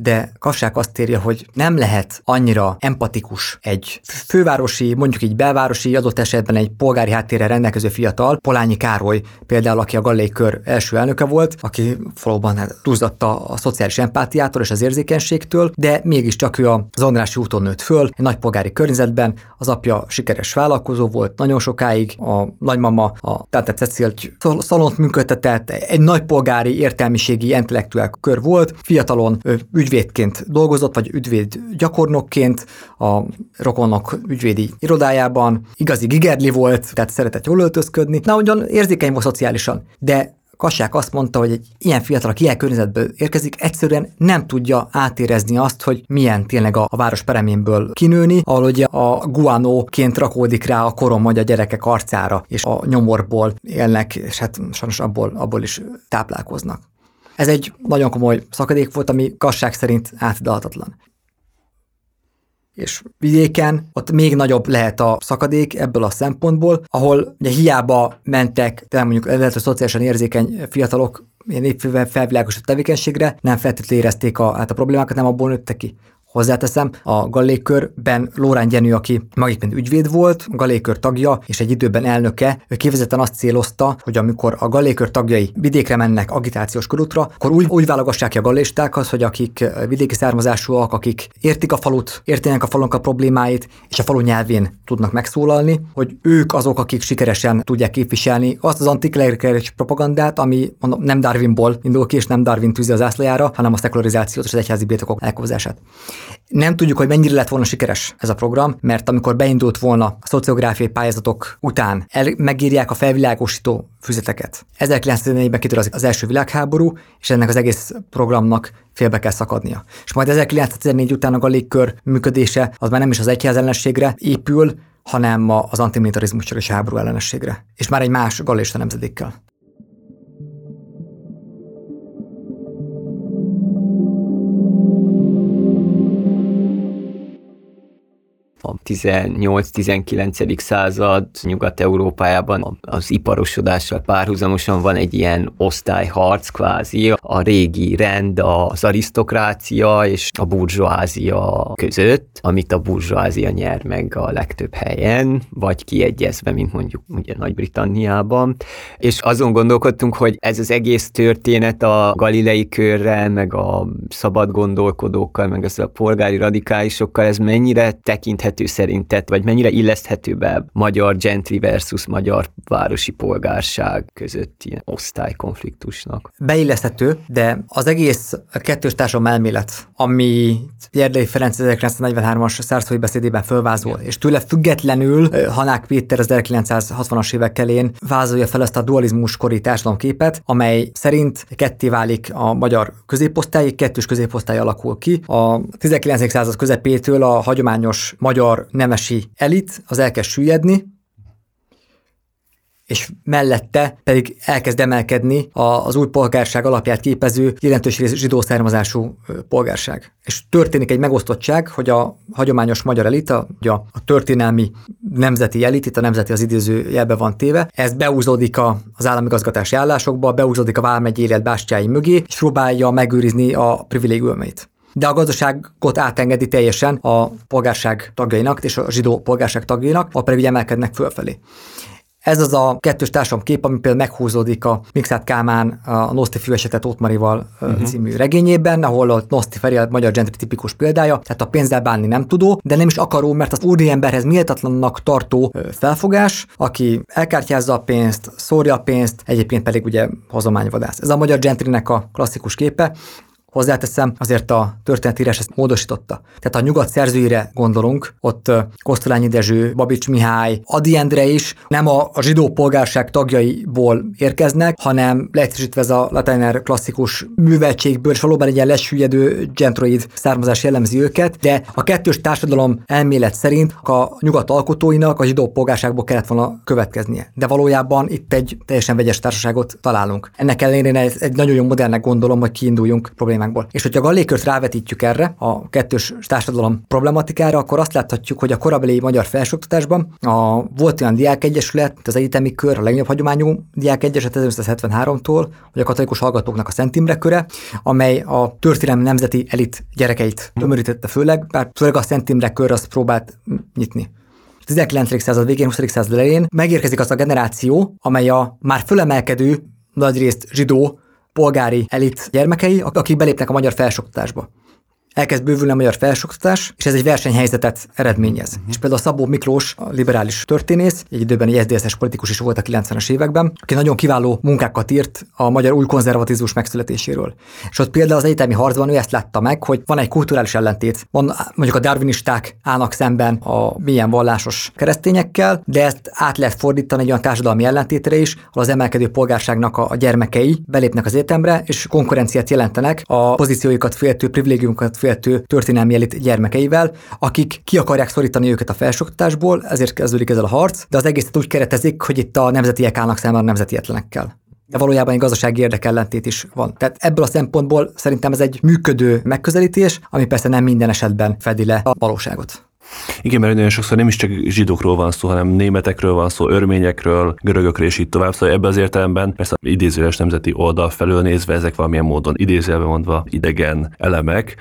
de Kassák azt írja, hogy nem lehet annyira empatikus egy fővárosi, mondjuk egy belvárosi, adott esetben egy polgári háttérre rendelkező fiatal, Polányi Károly például, aki a Gallék kör első elnöke volt, aki valóban hát túlzatta a szociális empátiától és az érzékenységtől, de mégiscsak ő az Andrási úton nőtt föl, egy nagy polgári környezetben, az apja sikeres vállalkozó volt nagyon sokáig, a nagymama a Tante Cecil szalont működtetett, egy nagy polgári értelmiségi intellektuál kör volt, fiatalon ügy ügyvédként dolgozott, vagy ügyvéd gyakornokként a rokonok ügyvédi irodájában, igazi gigerli volt, tehát szeretett jól öltözködni, na ugyan érzékeny volt szociálisan, de Kassák azt mondta, hogy egy ilyen fiatal, aki ilyen környezetből érkezik, egyszerűen nem tudja átérezni azt, hogy milyen tényleg a, a város pereménből kinőni, ahol ugye a guanóként rakódik rá a korom vagy a gyerekek arcára, és a nyomorból élnek, és hát sajnos abból, abból is táplálkoznak. Ez egy nagyon komoly szakadék volt, ami kasság szerint átidalhatatlan. És vidéken ott még nagyobb lehet a szakadék ebből a szempontból, ahol ugye hiába mentek, de mondjuk lehet, hogy szociálisan érzékeny fiatalok ilyen felvilágosított tevékenységre, nem feltétlenül érezték a, hát a problémákat, nem abból nőttek ki Hozzáteszem, a Gallékörben Lórán Gyenő, aki magikként ügyvéd volt, Gallékör tagja és egy időben elnöke, ő kivezetten azt célozta, hogy amikor a Gallékör tagjai vidékre mennek agitációs körútra, akkor úgy, úgy válogassák ki a gallistákat, hogy akik vidéki származásúak, akik értik a falut, értenek a falunk a problémáit, és a falu nyelvén tudnak megszólalni, hogy ők azok, akik sikeresen tudják képviselni azt az antiklerikális propagandát, ami mondom, nem Darwinból indul ki, és nem Darwin tűzi az ászlajára, hanem a szekularizációt és az egyházi birtokok elkobzását. Nem tudjuk, hogy mennyire lett volna sikeres ez a program, mert amikor beindult volna a szociográfiai pályázatok után, el, megírják a felvilágosító füzeteket. 1914-ben kitör az, első világháború, és ennek az egész programnak félbe kell szakadnia. És majd 1914 után a légkör működése az már nem is az egyház ellenségre épül, hanem az antimilitarizmusra és háború ellenességre. És már egy más gallista nemzedékkel. A 18-19. század Nyugat-Európájában az iparosodással párhuzamosan van egy ilyen osztályharc kvázi, a régi rend, az arisztokrácia és a burzsóázia között, amit a burzsóázia nyer meg a legtöbb helyen, vagy kiegyezve, mint mondjuk ugye Nagy-Britanniában. És azon gondolkodtunk, hogy ez az egész történet a galilei körrel, meg a szabad gondolkodókkal, meg az a polgári radikálisokkal, ez mennyire tekinthető illeszthető szerinted, vagy mennyire illeszthető be magyar gentry versus magyar városi polgárság között ilyen osztálykonfliktusnak? Beilleszthető, de az egész kettős társadalom elmélet, ami Erdei Ferenc 1943-as szárszói beszédében fölvázol, és tőle függetlenül Hanák Péter az 1960-as évek elén vázolja fel ezt a dualizmus kori társadalomképet, amely szerint ketté válik a magyar középosztály, kettős középosztály alakul ki. A 19. század közepétől a hagyományos magyar magyar nemesi elit az elkezd süllyedni, és mellette pedig elkezd emelkedni az új polgárság alapját képező jelentős rész zsidó származású polgárság. És történik egy megosztottság, hogy a hagyományos magyar elit, a, a történelmi nemzeti elit, itt a nemzeti az idéző jelbe van téve, ez beúzódik az államigazgatási állásokba, beúzódik a vármegy élet bástyái mögé, és próbálja megőrizni a privilégiumait de a gazdaságot átengedi teljesen a polgárság tagjainak és a zsidó polgárság tagjainak, a pedig emelkednek fölfelé. Ez az a kettős társam kép, ami például meghúzódik a Mixát Kámán a Noszti fűesetet Ottmarival uh-huh. című regényében, ahol a Noszti Feri a magyar gentry tipikus példája, tehát a pénzzel bánni nem tudó, de nem is akaró, mert az úriemberhez méltatlannak tartó felfogás, aki elkártyázza a pénzt, szórja a pénzt, egyébként pedig ugye hozományvadász. Ez a magyar gentrynek a klasszikus képe, Hozzáteszem, azért a történetírás ezt módosította. Tehát a nyugat szerzőire gondolunk, ott Kosztolányi Dezső, Babics Mihály, Adi Endre is nem a, a zsidó polgárság tagjaiból érkeznek, hanem leegyszerűsítve ez a latiner klasszikus műveltségből, és valóban egy ilyen lesüllyedő gentroid származás jellemzi őket, de a kettős társadalom elmélet szerint a nyugat alkotóinak a zsidó polgárságból kellett volna következnie. De valójában itt egy teljesen vegyes társaságot találunk. Ennek ellenére egy nagyon jó modernnek gondolom, hogy kiinduljunk problémák problémákból. És hogyha a gallékört rávetítjük erre, a kettős társadalom problematikára, akkor azt láthatjuk, hogy a korabeli magyar felsőoktatásban a, volt olyan diákegyesület, az egyetemi kör, a legnagyobb hagyományú diákegyesület 1973-tól, hogy a katolikus hallgatóknak a Szent Imre köre, amely a történelmi nemzeti elit gyerekeit tömörítette főleg, bár főleg a Szent Imre kör azt próbált nyitni. 19. század végén, 20. század elején megérkezik az a generáció, amely a már fölemelkedő, nagyrészt zsidó polgári elit gyermekei, akik belépnek a magyar felsőoktatásba elkezd bővülni a magyar felsőoktatás, és ez egy versenyhelyzetet eredményez. Uh-huh. És például Szabó Miklós, a liberális történész, egy időben egy SZDSZ-es politikus is volt a 90-es években, aki nagyon kiváló munkákat írt a magyar új konzervatizmus megszületéséről. És ott például az egyetemi harcban ő ezt látta meg, hogy van egy kulturális ellentét. Van mondjuk a darwinisták állnak szemben a milyen vallásos keresztényekkel, de ezt át lehet fordítani egy olyan társadalmi ellentétre is, ahol az emelkedő polgárságnak a gyermekei belépnek az egyetemre, és konkurenciát jelentenek a pozícióikat féltő, privilégiumokat féltő féltő történelmi elit gyermekeivel, akik ki akarják szorítani őket a felsőoktatásból, ezért kezdődik ezzel a harc, de az egészet úgy keretezik, hogy itt a nemzetiek állnak szemben a nemzetietlenekkel de valójában egy gazdasági érdekellentét is van. Tehát ebből a szempontból szerintem ez egy működő megközelítés, ami persze nem minden esetben fedi le a valóságot. Igen, mert nagyon sokszor nem is csak zsidókról van szó, hanem németekről van szó, örményekről, görögökről és így tovább. Szóval ebben az értelemben persze idézőes nemzeti oldal felől nézve ezek valamilyen módon idézőjelben mondva idegen elemek,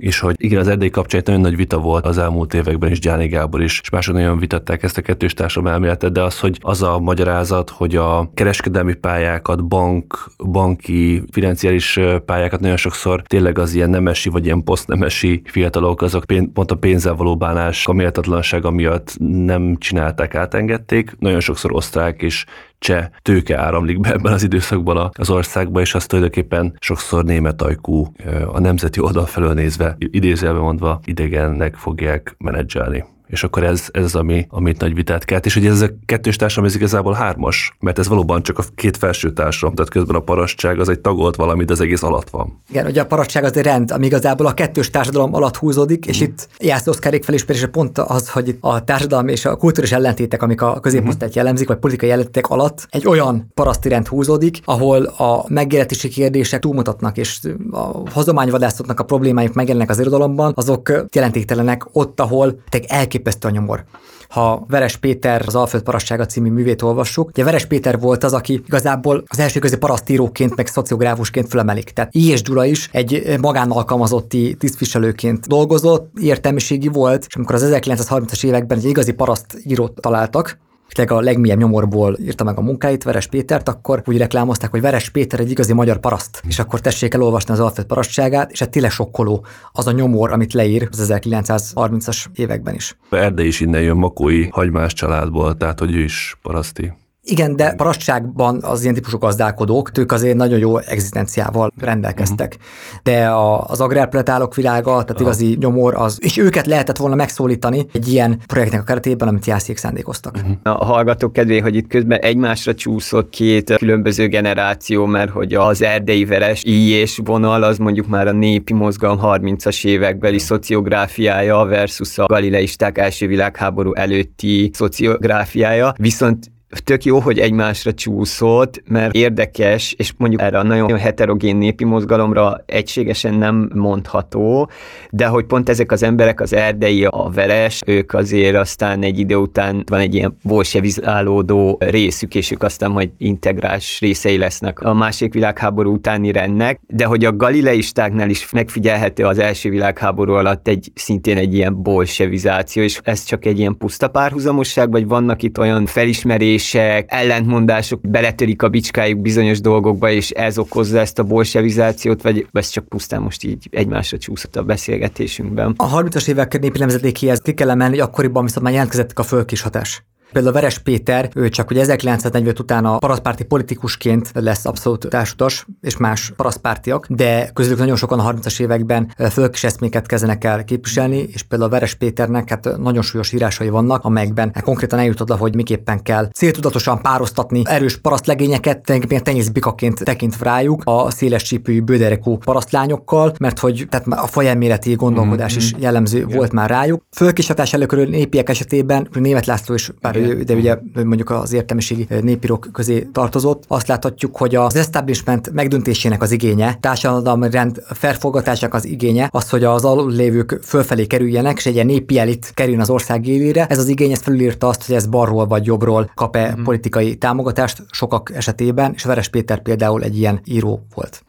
és hogy igen, az erdély kapcsán nagyon nagy vita volt az elmúlt években is, Gyáni Gábor is, és mások nagyon vitatták ezt a kettős társadalom elméletet, de az, hogy az a magyarázat, hogy a kereskedelmi pályákat, bank, banki, financiális pályákat nagyon sokszor tényleg az ilyen nemesi vagy ilyen posztnemesi fiatalok, azok pont a pénzzel való bánás, a méltatlansága miatt nem csinálták, átengedték. Nagyon sokszor osztrák és cseh tőke áramlik be ebben az időszakban az országba, és azt tulajdonképpen sokszor német ajkú a nemzeti oldal felől nézve, idézőjelben mondva idegennek fogják menedzselni és akkor ez, ez az, ami, amit nagy vitát kelt, és ugye ez a kettős társadalom, ez igazából hármas, mert ez valóban csak a két felső társadalom, tehát közben a parasztság az egy tagolt valami, de az egész alatt van. Igen, ugye a parasztság az egy rend, ami igazából a kettős társadalom alatt húzódik, és mm. itt Jászló Oszkárék felismerése pont az, hogy a társadalom és a kulturális ellentétek, amik a középosztályt jellemzik, vagy politikai ellentétek alatt egy olyan paraszti rend húzódik, ahol a megéletési kérdések túlmutatnak, és a hozományvadászatnak a problémáik megjelennek az irodalomban, azok jelentéktelenek ott, ahol elkép elképesztő a nyomor ha Veres Péter az Alföld Parassága című művét olvassuk. Ugye Veres Péter volt az, aki igazából az első közé parasztíróként, meg szociográfusként fölemelik. Tehát I. és Gyula is egy magánalkalmazotti tisztviselőként dolgozott, értelmiségi volt, és amikor az 1930-as években egy igazi parasztírót találtak, tényleg a legmélyebb nyomorból írta meg a munkáit Veres Pétert, akkor úgy reklámozták, hogy Veres Péter egy igazi magyar paraszt, és akkor tessék elolvasni az Alföld parasztságát, és hát tényleg sokkoló az a nyomor, amit leír az 1930-as években is. Erdély is innen jön Makói hagymás családból, tehát hogy ő is paraszti. Igen, de parasztságban az ilyen típusú gazdálkodók, ők azért nagyon jó egzisztenciával rendelkeztek. Uh-huh. De a, az agrárpletálok világa, tehát uh-huh. igazi nyomor, az, és őket lehetett volna megszólítani egy ilyen projektnek a keretében, amit jászék szándékoztak. Uh-huh. A hallgatók kedvé, hogy itt közben egymásra csúszott két különböző generáció, mert hogy az erdei veres I és vonal, az mondjuk már a népi mozgalom 30-as évekbeli szociográfiája versus a galileisták első világháború előtti szociográfiája, viszont tök jó, hogy egymásra csúszott, mert érdekes, és mondjuk erre a nagyon heterogén népi mozgalomra egységesen nem mondható, de hogy pont ezek az emberek, az erdei, a veres, ők azért aztán egy idő után van egy ilyen bolsevizálódó részük, és ők aztán majd integrás részei lesznek a másik világháború utáni rendnek, de hogy a galileistáknál is megfigyelhető az első világháború alatt egy szintén egy ilyen bolsevizáció, és ez csak egy ilyen puszta párhuzamosság, vagy vannak itt olyan felismerés eltérések, ellentmondások beletörik a bicskájuk bizonyos dolgokba, és ez okozza ezt a bolsevizációt, vagy ez csak pusztán most így egymásra csúszott a beszélgetésünkben. A 30-as évek népi nemzedékéhez ki kell emelni, hogy akkoriban viszont már jelentkezett a fölkis hatás. Például Veres Péter, ő csak ugye 1945 után a parasztpárti politikusként lesz abszolút társutas, és más parasztpártiak, de közülük nagyon sokan a 30-as években fölkis eszméket kezdenek el képviselni, és például a Veres Péternek hát nagyon súlyos írásai vannak, amelyekben konkrétan eljut oda, hogy miképpen kell céltudatosan párosztatni erős parasztlegényeket, tulajdonképpen tenyészbikaként tekintve rájuk a széles csípőjű bőderekú parasztlányokkal, mert hogy tehát a fajelméleti gondolkodás mm-hmm. is jellemző yeah. volt már rájuk. Fölkisatás előkörül népiek esetében Német László is bár de ugye mondjuk az értelmiségi népírók közé tartozott. Azt láthatjuk, hogy az establishment megdöntésének az igénye, társadalmi rend felfogatásának az igénye, az, hogy az lévők fölfelé kerüljenek, és egy ilyen népi elit kerüljön az ország élére. Ez az igény ezt felülírta azt, hogy ez balról vagy jobbról kap-e mm. politikai támogatást sokak esetében, és Veres Péter például egy ilyen író volt.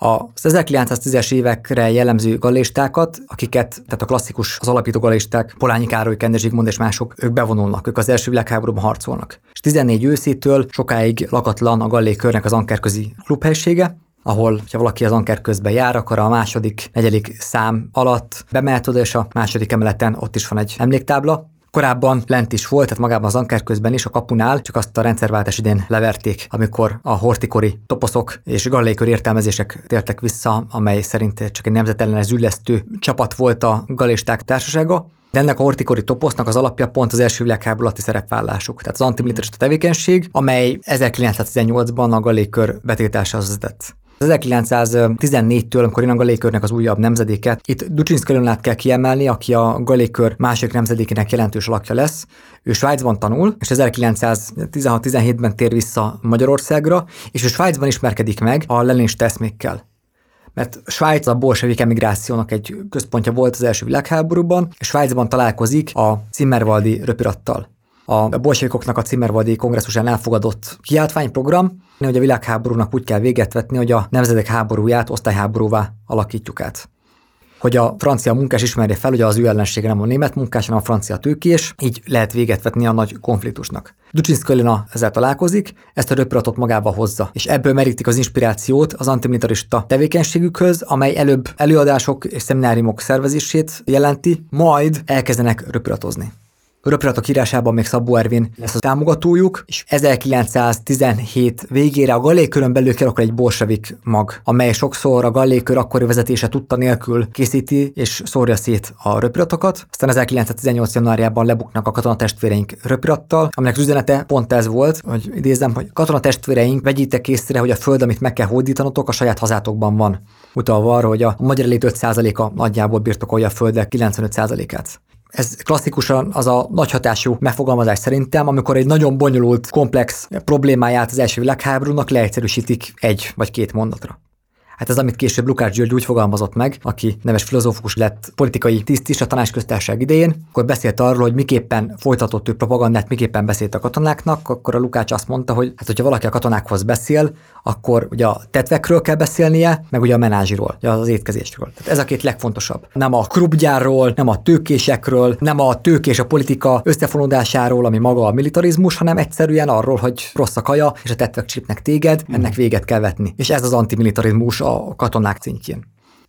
Az 1910-es évekre jellemző galistákat, akiket, tehát a klasszikus, az alapító galisták, Polányi Károly, Kende Zsigmond és mások, ők bevonulnak, ők az első világháborúban harcolnak. És 14 őszétől sokáig lakatlan a Gallé körnek az ankerközi klubhelysége, ahol, ha valaki az anker közben jár, akkor a második, negyedik szám alatt bemehet oda, és a második emeleten ott is van egy emléktábla, Korábban lent is volt, tehát magában az anker közben is a kapunál, csak azt a rendszerváltás idén leverték, amikor a hortikori toposzok és gallékör értelmezések tértek vissza, amely szerint csak egy nemzetellenes üllesztő csapat volt a galisták társasága. De ennek a hortikori toposznak az alapja pont az első világháború alatti szerepvállásuk, tehát az antimilitarista tevékenység, amely 1918-ban a galékör betiltásához vezetett. 1914-től, amikor jön a galékörnek az újabb nemzedéke, itt Ducsinszki Leonát kell kiemelni, aki a galékör másik nemzedékének jelentős alakja lesz. Ő Svájcban tanul, és 1916-17-ben tér vissza Magyarországra, és ő Svájcban ismerkedik meg a leninista eszmékkel mert Svájc a bolsevik emigrációnak egy központja volt az első világháborúban, és Svájcban találkozik a Zimmerwaldi röpirattal. A bolsevikoknak a Zimmerwaldi kongresszusán elfogadott kiáltványprogram, hogy a világháborúnak úgy kell véget vetni, hogy a nemzetek háborúját osztályháborúvá alakítjuk át hogy a francia munkás ismerje fel, hogy az ő ellensége nem a német munkás, hanem a francia tőkés, így lehet véget vetni a nagy konfliktusnak. Ducsinszki ezzel találkozik, ezt a röpiratot magába hozza, és ebből merítik az inspirációt az antimilitarista tevékenységükhöz, amely előbb előadások és szemináriumok szervezését jelenti, majd elkezdenek röpiratozni röpiratok írásában még Szabó Ervin lesz a támogatójuk, és 1917 végére a Gallékörön belül kialakul egy bolsevik mag, amely sokszor a Gallékör akkori vezetése tudta nélkül készíti és szórja szét a röpiratokat. Aztán 1918. januárjában lebuknak a katonatestvéreink röpirattal, aminek az üzenete pont ez volt, hogy idézem, hogy katonatestvéreink vegyétek észre, hogy a föld, amit meg kell hódítanotok, a saját hazátokban van. Utalva arra, hogy a magyar elit 5%-a nagyjából birtokolja a földek 95%-át ez klasszikusan az a nagy hatású megfogalmazás szerintem, amikor egy nagyon bonyolult, komplex problémáját az első világháborúnak leegyszerűsítik egy vagy két mondatra. Hát ez, amit később Lukács György úgy fogalmazott meg, aki neves filozófus lett politikai tiszt is a tanácsköztársaság idején, akkor beszélt arról, hogy miképpen folytatott ő propagandát, miképpen beszélt a katonáknak, akkor a Lukács azt mondta, hogy hát, hogyha valaki a katonákhoz beszél, akkor ugye a tetvekről kell beszélnie, meg ugye a menázsiról, ugye az étkezésről. Tehát ez a két legfontosabb. Nem a krubgyárról, nem a tőkésekről, nem a tőkés a politika összefonódásáról, ami maga a militarizmus, hanem egyszerűen arról, hogy rossz a kaja, és a tetvek csípnek téged, ennek véget kell vetni. És ez az antimilitarizmus a katonák szintjén.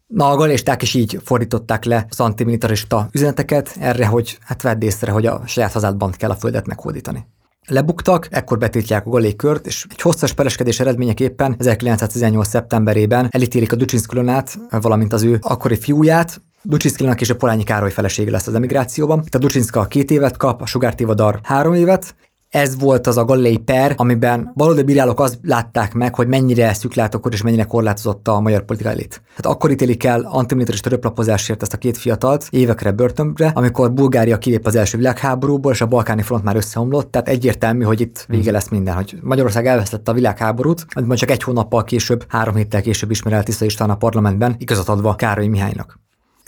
Na, a galisták is így fordították le az antimilitarista üzeneteket erre, hogy hát vedd észre, hogy a saját hazádban kell a földet meghódítani. Lebuktak, ekkor betiltják a galékört, és egy hosszas pereskedés eredményeképpen 1918. szeptemberében elítélik a Ducsinszkulonát, valamint az ő akkori fiúját, Ducsinszkilának és a Polányi Károly felesége lesz az emigrációban. A Ducsinszka két évet kap, a Sugár Tivadar három évet, ez volt az a galilei per, amiben valódi bírálók azt látták meg, hogy mennyire szüklátok és mennyire korlátozott a magyar politikai elit. Hát akkor ítélik el antimilitarista röplapozásért ezt a két fiatalt évekre börtönbre, amikor Bulgária kilép az első világháborúból, és a balkáni front már összeomlott, tehát egyértelmű, hogy itt vége lesz minden, hogy Magyarország elvesztette a világháborút, majd csak egy hónappal később, három héttel később ismer el Tisza István a parlamentben, igazat adva Károly Mihálynak.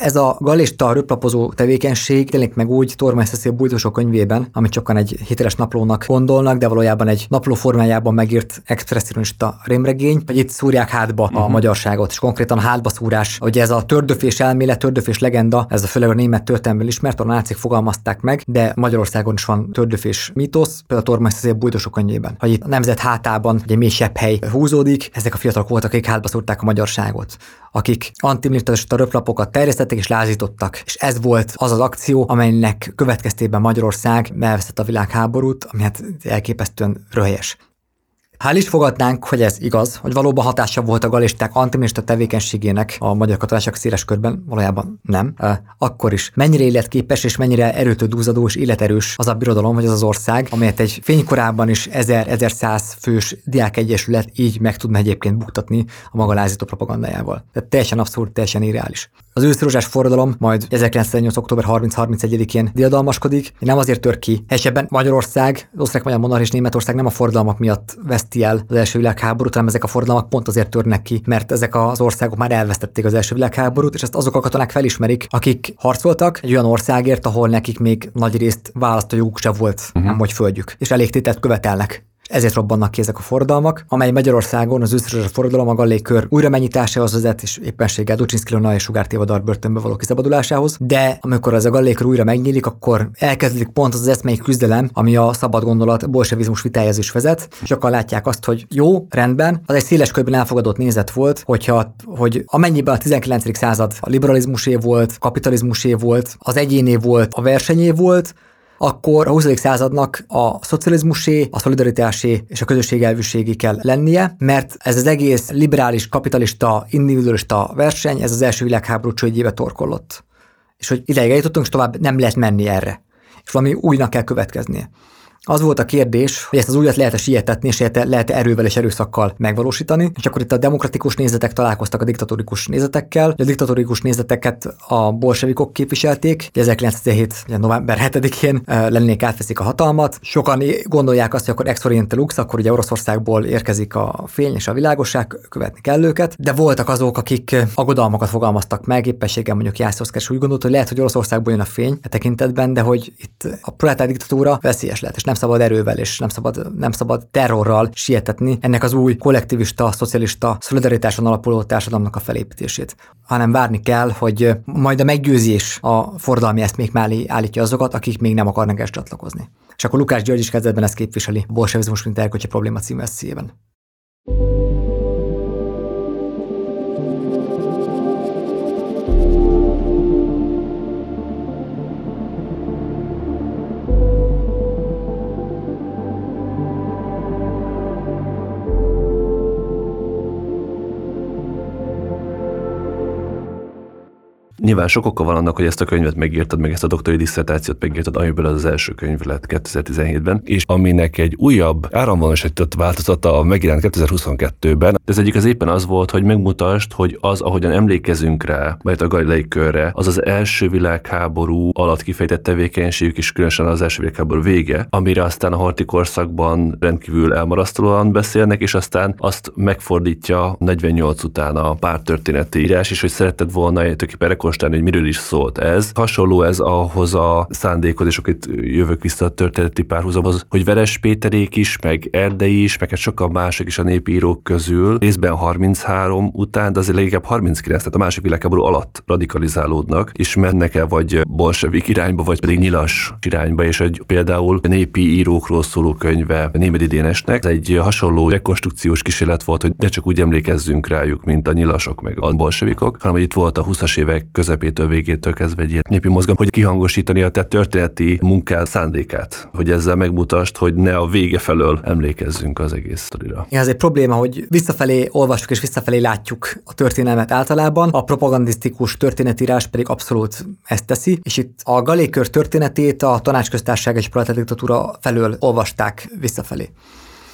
Ez a galista röplapozó tevékenység tényleg meg úgy Tormai Cecil Bújtósok könyvében, amit sokan egy hiteles naplónak gondolnak, de valójában egy napló formájában megírt expressionista rémregény, hogy itt szúrják hátba uh-huh. a mhm. magyarságot, és konkrétan hátba szúrás. Ugye ez a tördöfés elmélet, tördöfés legenda, ez a főleg a német történelmből ismert, a nácik fogalmazták meg, de Magyarországon is van tördöfés mítosz, például a Tormai Cecil Bújtósok könyvében, hogy itt a nemzet hátában egy mélysebb hely húzódik, ezek a fiatalok voltak, akik hátba szúrták a magyarságot akik antimilitarista röplapokat terjesztettek és lázítottak. És ez volt az az akció, amelynek következtében Magyarország elveszett a világháborút, ami hát elképesztően röhelyes. Hál' is fogadnánk, hogy ez igaz, hogy valóban hatása volt a galisták antiminista tevékenységének a magyar katonások széles körben, valójában nem. Akkor is mennyire életképes és mennyire erőtő dúzadó és életerős az a birodalom, vagy az az ország, amelyet egy fénykorában is 1000-1100 fős diákegyesület így meg tudna egyébként buktatni a maga lázító propagandájával. Tehát teljesen abszurd, teljesen irreális. Az őszrozsás forradalom majd 1908. október 30-31-én diadalmaskodik, nem azért tör ki. Helyesebben Magyarország, az osztrák-magyar monarch és Németország nem a forradalmak miatt veszti el az első világháborút, hanem ezek a forradalmak pont azért törnek ki, mert ezek az országok már elvesztették az első világháborút, és ezt azok a katonák felismerik, akik harcoltak egy olyan országért, ahol nekik még nagy részt választójoguk se volt, uh-huh. nem hogy földjük, és elég tételt követelnek ezért robbannak ki ezek a forradalmak, amely Magyarországon az őszörös forradalom a gallékör újra megnyitásához vezet, és éppenséggel Ducsinszki Lona és Sugár Tévadar börtönbe való kiszabadulásához. De amikor ez a gallékör újra megnyílik, akkor elkezdődik pont az az eszmei küzdelem, ami a szabad gondolat bolsevizmus vitájához is vezet. Sokan látják azt, hogy jó, rendben, az egy széles körben elfogadott nézet volt, hogyha, hogy amennyiben a 19. század a liberalizmusé volt, kapitalizmusé volt, az egyéné volt, a versenyé volt, akkor a 20. századnak a szocializmusé, a szolidaritásé és a közösségelvűségé kell lennie, mert ez az egész liberális, kapitalista, individualista verseny, ez az első világháború csődjébe torkollott. És hogy ideig eljutottunk, és tovább nem lehet menni erre. És valami újnak kell következnie. Az volt a kérdés, hogy ezt az újat lehet-e sietetni, és lehet -e erővel és erőszakkal megvalósítani, és akkor itt a demokratikus nézetek találkoztak a diktatórikus nézetekkel. A diktatórikus nézeteket a bolsevikok képviselték, 1917. november 7-én lennék átveszik a hatalmat. Sokan gondolják azt, hogy akkor ex lux, akkor ugye Oroszországból érkezik a fény és a világosság, követni kell őket, de voltak azok, akik aggodalmakat fogalmaztak meg, éppességgel mondjuk Jászószkás úgy gondolt, hogy lehet, hogy Oroszországból jön a fény e tekintetben, de hogy itt a proletár diktatúra veszélyes lehet, és nem szabad erővel és nem szabad, nem szabad terrorral sietetni ennek az új kollektivista, szocialista, szolidaritáson alapuló társadalomnak a felépítését, hanem várni kell, hogy majd a meggyőzés a forradalmi ezt még mellé állítja azokat, akik még nem akarnak ezt csatlakozni. És akkor Lukás György is kezdetben ezt képviseli a bolsevizmus mint erkölcsi probléma című. Nyilván sok oka van annak, hogy ezt a könyvet megírtad, meg ezt a doktori diszertációt megírtad, amiből az, az első könyv lett 2017-ben, és aminek egy újabb áramvonalasított változata megjelent 2022-ben. Ez egyik az éppen az volt, hogy megmutasd, hogy az, ahogyan emlékezünk rá, mert a Galilei körre, az az első világháború alatt kifejtett tevékenységük, és különösen az első világháború vége, amire aztán a harti korszakban rendkívül elmarasztalóan beszélnek, és aztán azt megfordítja 48 után a pártörténeti írás, és hogy szeretted volna tulajdonképpen rekonstruálni, hogy miről is szólt ez. Hasonló ez ahhoz a szándékhoz, és akkor itt jövök vissza a történeti párhuzamhoz, hogy Veres Péterék is, meg Erdei is, meg hát sokan mások is a népírók közül, részben 33 után, de azért legalább 39, tehát a másik világháború alatt radikalizálódnak, és mennek el vagy bolsevik irányba, vagy pedig nyilas irányba, és egy például a népi írókról szóló könyve Némedi Dénesnek, ez egy hasonló rekonstrukciós kísérlet volt, hogy ne csak úgy emlékezzünk rájuk, mint a nyilasok meg a bolsevikok, hanem hogy itt volt a 20-as évek közepétől, végétől kezdve egy ilyen népi mozgalom, hogy kihangosítani a te történeti munkát, szándékát, hogy ezzel megmutasd, hogy ne a vége felől emlékezzünk az egész sztorira. Igen, ez egy probléma, hogy visszafelé olvasjuk és visszafelé látjuk a történelmet általában, a propagandisztikus történetírás pedig abszolút ezt teszi, és itt a galékör történetét a tanácsköztárság és diktatúra felől olvasták visszafelé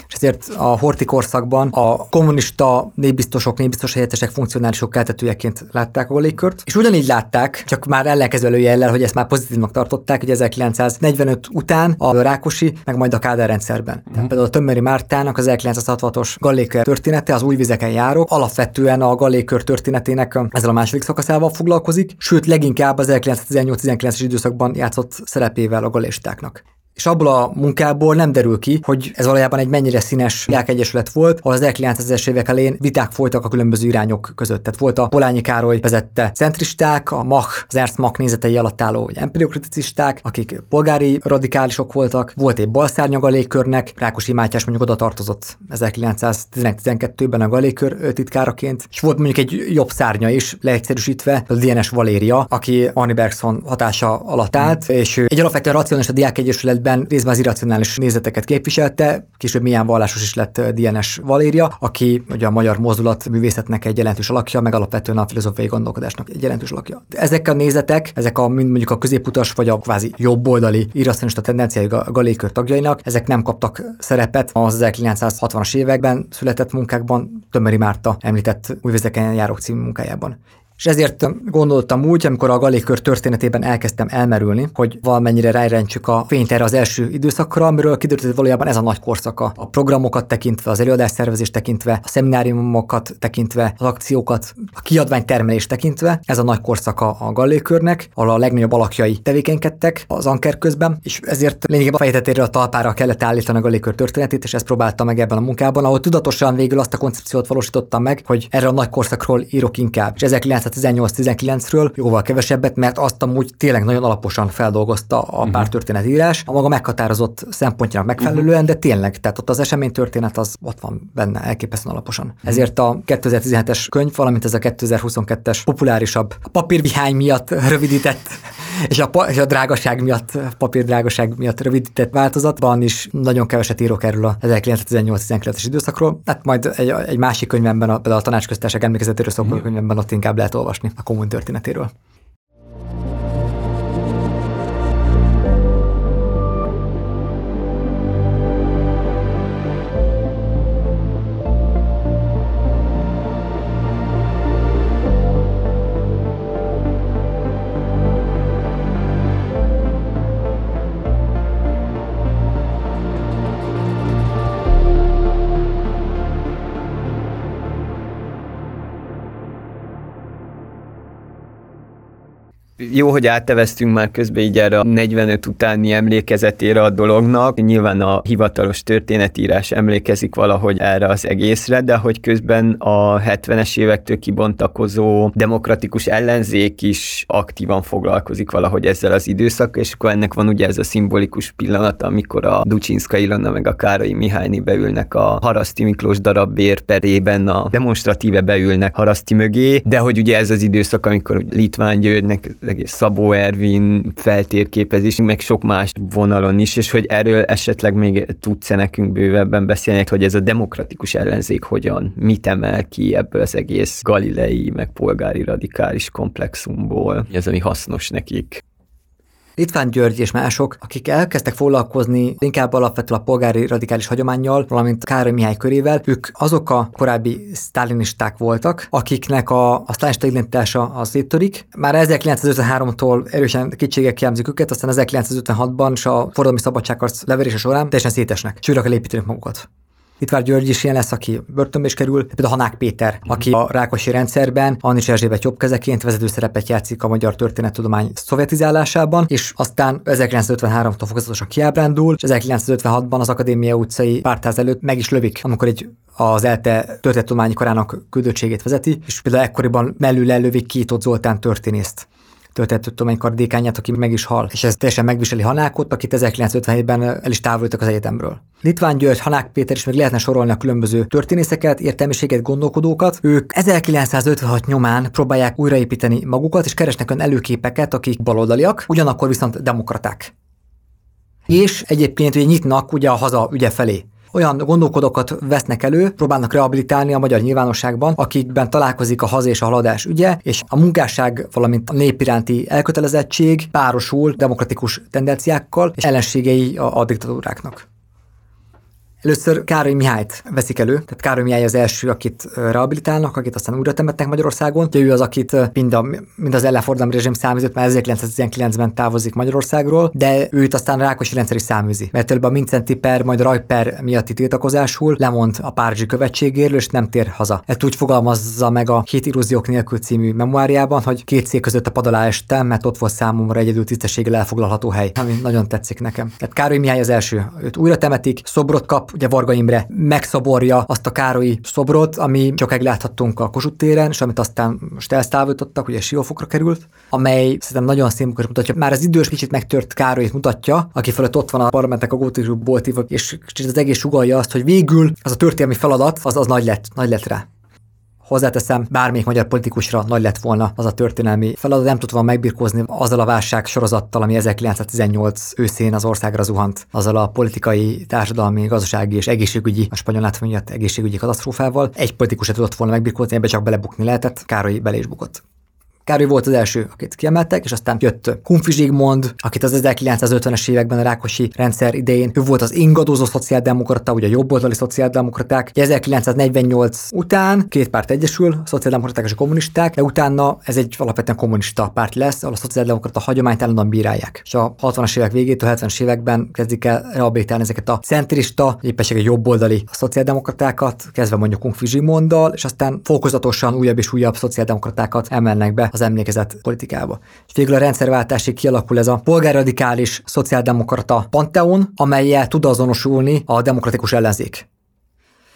és ezért a horti korszakban a kommunista népbiztosok, népbiztos helyettesek, funkcionálisok keltetőjeként látták a légkört, és ugyanígy látták, csak már ellenkező előjellel, hogy ezt már pozitívnak tartották, hogy 1945 után a Rákosi, meg majd a Kádár rendszerben. Uh-huh. Tehát például a Tömöri Mártának az 1966-os Gallékör története, az új vizeken járók, alapvetően a Gallékör történetének ezzel a második szakaszával foglalkozik, sőt leginkább az 1918-19-es időszakban játszott szerepével a galélistáknak és abból a munkából nem derül ki, hogy ez valójában egy mennyire színes diákegyesület volt, ahol az 1900-es évek elején viták folytak a különböző irányok között. Tehát volt a Polányi Károly vezette centristák, a Mach, az Ernst Mach nézetei alatt álló empiriokraticisták, akik polgári radikálisok voltak, volt egy balszárnya galékörnek, Rákosi Mátyás mondjuk oda tartozott 1912-ben a galékör titkáraként, és volt mondjuk egy jobb szárnya is, leegyszerűsítve, a DNS Valéria, aki Arni Bergson hatása alatt állt, és egy alapvetően racionális a diákegyesület részben részben az irracionális nézeteket képviselte, később milyen vallásos is lett DNS Valéria, aki ugye a magyar mozdulat művészetnek egy jelentős alakja, meg alapvetően a filozófiai gondolkodásnak egy jelentős alakja. Ezek a nézetek, ezek a mondjuk a középutas vagy a kvázi jobboldali irracionista tendenciái a galékör tagjainak, ezek nem kaptak szerepet az 1960-as években született munkákban, Tömöri Márta említett újvezeken járók című munkájában. És ezért gondoltam úgy, amikor a galékör történetében elkezdtem elmerülni, hogy valamennyire rájrendsük a fényt erre az első időszakra, amiről kiderült, hogy valójában ez a nagy korszaka. A programokat tekintve, az előadás szervezést tekintve, a szemináriumokat tekintve, az akciókat, a kiadvány termelést tekintve, ez a nagy korszaka a galékörnek, ahol a legnagyobb alakjai tevékenykedtek az anker közben, és ezért lényegében a fejtetéről a talpára kellett állítani a galékör történetét, és ezt próbáltam meg ebben a munkában, ahol tudatosan végül azt a koncepciót valósítottam meg, hogy erre a nagy korszakról írok inkább. És 1918-19-ről jóval kevesebbet, mert azt amúgy tényleg nagyon alaposan feldolgozta a uh-huh. pártörténetírás, a maga meghatározott szempontjának megfelelően, uh-huh. de tényleg, tehát ott az eseménytörténet az ott van benne elképesztően alaposan. Uh-huh. Ezért a 2017-es könyv, valamint ez a 2022-es populárisabb a papírvihány miatt rövidített és a, és a drágaság miatt, papírdrágaság miatt rövidített változatban is nagyon keveset írok erről a 1918-19-es időszakról. Hát majd egy, egy másik könyvemben, a, például a tanácsköztárság emlékezetéről szóló könyvemben ott inkább lehet olvasni a kommun történetéről. Jó, hogy átteveztünk már közben így erre a 45 utáni emlékezetére a dolognak. Nyilván a hivatalos történetírás emlékezik valahogy erre az egészre, de hogy közben a 70-es évektől kibontakozó demokratikus ellenzék is aktívan foglalkozik valahogy ezzel az időszak, és akkor ennek van ugye ez a szimbolikus pillanat, amikor a Ducsinszka Ilona meg a Károly Mihályni beülnek a Haraszti Miklós darab bérperében, a demonstratíve beülnek Haraszti mögé, de hogy ugye ez az időszak, amikor Litván Györgynek Szabó Ervin feltérképezés, meg sok más vonalon is, és hogy erről esetleg még tudsz-e nekünk bővebben beszélni, hogy ez a demokratikus ellenzék hogyan, mit emel ki ebből az egész galilei, meg polgári radikális komplexumból, ez ami hasznos nekik. Litván György és mások, akik elkezdtek foglalkozni inkább alapvetően a polgári radikális hagyományjal, valamint Károly Mihály körével, ők azok a korábbi sztálinisták voltak, akiknek a, a sztálinista identitása az széttörik. Már 1953-tól erősen kétségek jelzik őket, aztán 1956-ban és a forradalmi szabadságharc leverése során teljesen szétesnek, sűrűre építenek magukat. Litvár György is ilyen lesz, aki börtönbe is kerül, például Hanák Péter, aki a Rákosi rendszerben Annis Erzsébet jobbkezeként vezető szerepet játszik a magyar történettudomány szovjetizálásában, és aztán 1953-tól fokozatosan kiábrándul, és 1956-ban az Akadémia utcai pártház előtt meg is lövik, amikor egy az ELTE történettudományi karának küldöttségét vezeti, és például ekkoriban mellül lelövik Kított Zoltán történészt történettudomány kardékányát, aki meg is hal. És ez teljesen megviseli Hanákot, akit 1957-ben el is távolítottak az egyetemről. Litván György, Hanák Péter is meg lehetne sorolni a különböző történészeket, értelmiséget, gondolkodókat. Ők 1956 nyomán próbálják újraépíteni magukat, és keresnek olyan előképeket, akik baloldaliak, ugyanakkor viszont demokraták. És egyébként ugye nyitnak ugye a haza ügye felé olyan gondolkodókat vesznek elő, próbálnak rehabilitálni a magyar nyilvánosságban, akikben találkozik a haza és a haladás ügye, és a munkásság, valamint a nép iránti elkötelezettség párosul demokratikus tendenciákkal és ellenségei a, a diktatúráknak. Először Károly Mihályt veszik elő, tehát Károly Mihály az első, akit rehabilitálnak, akit aztán újra temetnek Magyarországon. Ugye ő az, akit mind, a, mind az ellenfordulmi rezsim számított, már 1919-ben távozik Magyarországról, de őt aztán Rákosi rendszer is száműzi. Mert előbb a Mincenti per, majd Rajper miatti tiltakozásul lemond a Párizsi követségéről, és nem tér haza. Ezt úgy fogalmazza meg a Hét illúziók nélkül című memoáriában, hogy két szék között a pad alá estem, mert ott volt számomra egyedül tisztességgel elfoglalható hely, ami nagyon tetszik nekem. Tehát Károly Mihály az első. Őt újra temetik, szobrot kap, ugye Varga Imre megszoborja azt a Károlyi szobrot, ami csak láthattunk a Kossuth téren, és amit aztán most elsztávítottak, ugye Siófokra került, amely szerintem nagyon szimbolikus mutatja. Már az idős kicsit megtört Károlyt mutatja, aki fölött ott van a parlamentek a gótikus boltívok, és kicsit az egész sugalja azt, hogy végül az a történelmi feladat, az, az nagy lett, nagy lett rá. Hozzáteszem, bármelyik magyar politikusra nagy lett volna az a történelmi feladat, nem tudva megbirkózni azzal a válság sorozattal, ami 1918 őszén az országra zuhant, azzal a politikai, társadalmi, gazdasági és egészségügyi, a spanyol látvány miatt egészségügyi katasztrófával. Egy politikus tudott volna megbirkózni, ebbe csak belebukni lehetett, Károly bele is bukott. Károly volt az első, akit kiemeltek, és aztán jött Kunfi Zsigmond, akit az 1950-es években a Rákosi rendszer idején, ő volt az ingadozó szociáldemokrata, ugye a jobboldali szociáldemokraták. 1948 után két párt egyesül, a szociáldemokraták és a kommunisták, de utána ez egy alapvetően kommunista párt lesz, ahol a szociáldemokrata hagyományt állandóan bírálják. És a 60-as évek végétől 70-es években kezdik el rehabilitálni ezeket a centrista, éppessége jobboldali szociáldemokratákat, kezdve mondjuk Kunfi Zsimonddal, és aztán fokozatosan újabb és újabb szociáldemokratákat emelnek be az emlékezet politikába. És végül a rendszerváltásig kialakul ez a polgárradikális szociáldemokrata panteon, amelyel tud azonosulni a demokratikus ellenzék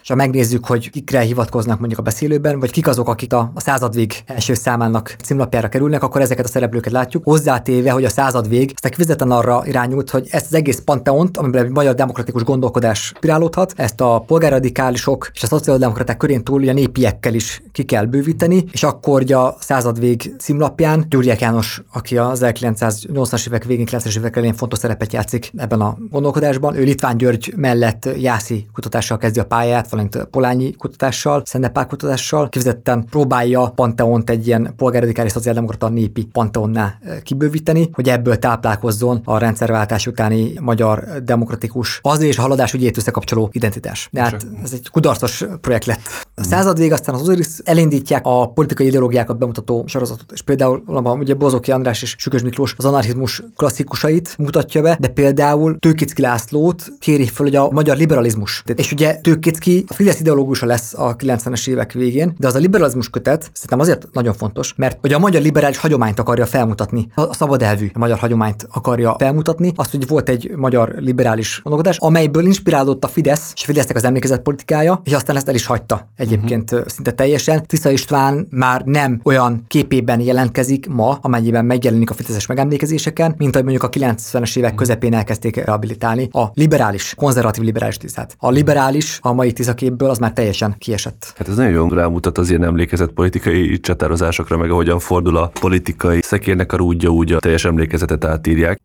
és ha megnézzük, hogy kikre hivatkoznak mondjuk a beszélőben, vagy kik azok, akik a, a századvég első számának címlapjára kerülnek, akkor ezeket a szereplőket látjuk. Hozzátéve, hogy a századvég ezt kifejezetten arra irányult, hogy ezt az egész panteont, amiben a magyar demokratikus gondolkodás pirálódhat, ezt a polgárradikálisok és a szociáldemokraták körén túl a népiekkel is ki kell bővíteni, és akkor ugye a századvég címlapján Gyurgyák János, aki az 1980-as évek végén, 90-es évek elején fontos szerepet játszik ebben a gondolkodásban, ő Litván György mellett Jászi kutatással kezdi a pályát, valamint Polányi kutatással, Szennepál kutatással, kifejezetten próbálja Panteont egy ilyen polgárradikális szociáldemokrata népi Panteonná eh, kibővíteni, hogy ebből táplálkozzon a rendszerváltás utáni magyar demokratikus az és a haladás ügyét összekapcsoló identitás. De hát ez egy kudarcos projekt lett. A század vég aztán az Osiris elindítják a politikai ideológiákat bemutató sorozatot, és például ugye Bozoki András és Sükös Miklós az anarchizmus klasszikusait mutatja be, de például Tőkicki Lászlót kéri föl, hogy a magyar liberalizmus. És ugye Tőkicki a Fidesz ideológusa lesz a 90-es évek végén, de az a liberalizmus kötet szerintem azért nagyon fontos, mert hogy a magyar liberális hagyományt akarja felmutatni, a szabad elvű magyar hagyományt akarja felmutatni, azt, hogy volt egy magyar liberális gondolkodás, amelyből inspirálódott a Fidesz, és Fidesznek az emlékezet politikája, és aztán ezt el is hagyta egyébként uh-huh. szinte teljesen. Tisza István már nem olyan képében jelentkezik ma, amennyiben megjelenik a Fideszes megemlékezéseken, mint ahogy mondjuk a 90-es évek közepén elkezdték rehabilitálni a liberális, konzervatív liberális tisztát. A liberális a mai tiszaképből az már teljesen kiesett. Hát ez nagyon jól rámutat az ilyen emlékezett politikai csatározásokra, meg ahogyan fordul a politikai szekérnek a rúdja, úgy a teljes emlékezetet átírják.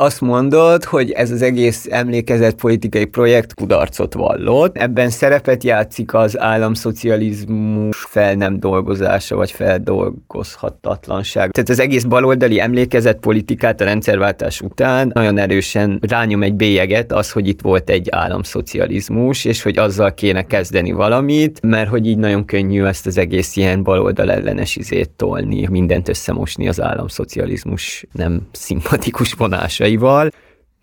Azt mondod, hogy ez az egész emlékezett politikai projekt kudarcot vallott. Ebben szerepet játszik az államszocializmus fel nem dolgozása, vagy feldolgozhatatlanság. Tehát az egész baloldali emlékezett politikát a rendszerváltás után nagyon erősen rányom egy bélyeget az, hogy itt volt egy államszocializmus, és hogy azzal kéne kezdeni valamit, mert hogy így nagyon könnyű ezt az egész ilyen baloldal ellenes izét tolni, mindent összemosni az államszocializmus nem szimpatikus vonása szavaival,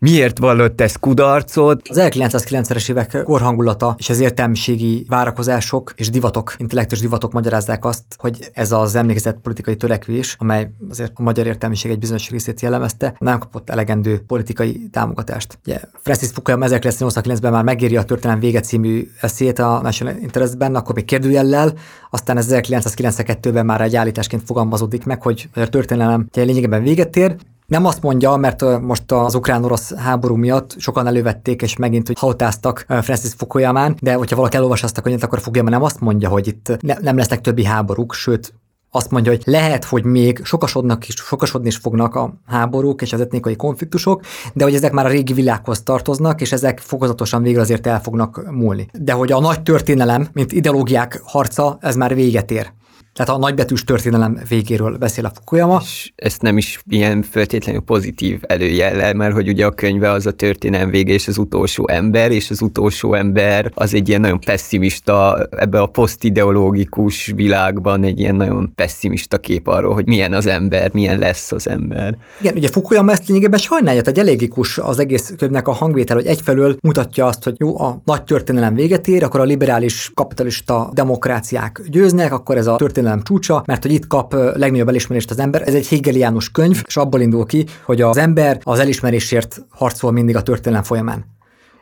Miért vallott ez kudarcot? Az 1990-es évek korhangulata és az értelmiségi várakozások és divatok, intellektus divatok magyarázzák azt, hogy ez az emlékezett politikai törekvés, amely azért a magyar értelmiség egy bizonyos részét jellemezte, nem kapott elegendő politikai támogatást. Ugye Francis Fukuyama 1989-ben már megéri a történelem vége című eszét a National Interestben, akkor még kérdőjellel, aztán 1992-ben már egy állításként fogalmazódik meg, hogy a történelem lényegében véget ér, nem azt mondja, mert most az ukrán-orosz háború miatt sokan elővették, és megint hogy hautáztak Francis Fukuyamán, de hogyha valaki elolvas azt a könyvet, akkor Fukuyama nem azt mondja, hogy itt ne, nem lesznek többi háborúk, sőt, azt mondja, hogy lehet, hogy még sokasodnak is, sokasodni is fognak a háborúk és az etnikai konfliktusok, de hogy ezek már a régi világhoz tartoznak, és ezek fokozatosan végül azért el fognak múlni. De hogy a nagy történelem, mint ideológiák harca, ez már véget ér. Tehát a nagybetűs történelem végéről beszél a Fukuyama. És ezt nem is ilyen feltétlenül pozitív előjellel, mert hogy ugye a könyve az a történelem vége és az utolsó ember, és az utolsó ember az egy ilyen nagyon pessimista, ebbe a posztideológikus világban egy ilyen nagyon pessimista kép arról, hogy milyen az ember, milyen lesz az ember. Igen, ugye Fukuyama ezt lényegében sajnálja, egy elégikus az egész könyvnek a hangvétel, hogy egyfelől mutatja azt, hogy jó, a nagy történelem véget ér, akkor a liberális kapitalista demokráciák győznek, akkor ez a történelem történelem csúcsa, mert hogy itt kap legnagyobb elismerést az ember. Ez egy hegeliánus könyv, és abból indul ki, hogy az ember az elismerésért harcol mindig a történelem folyamán.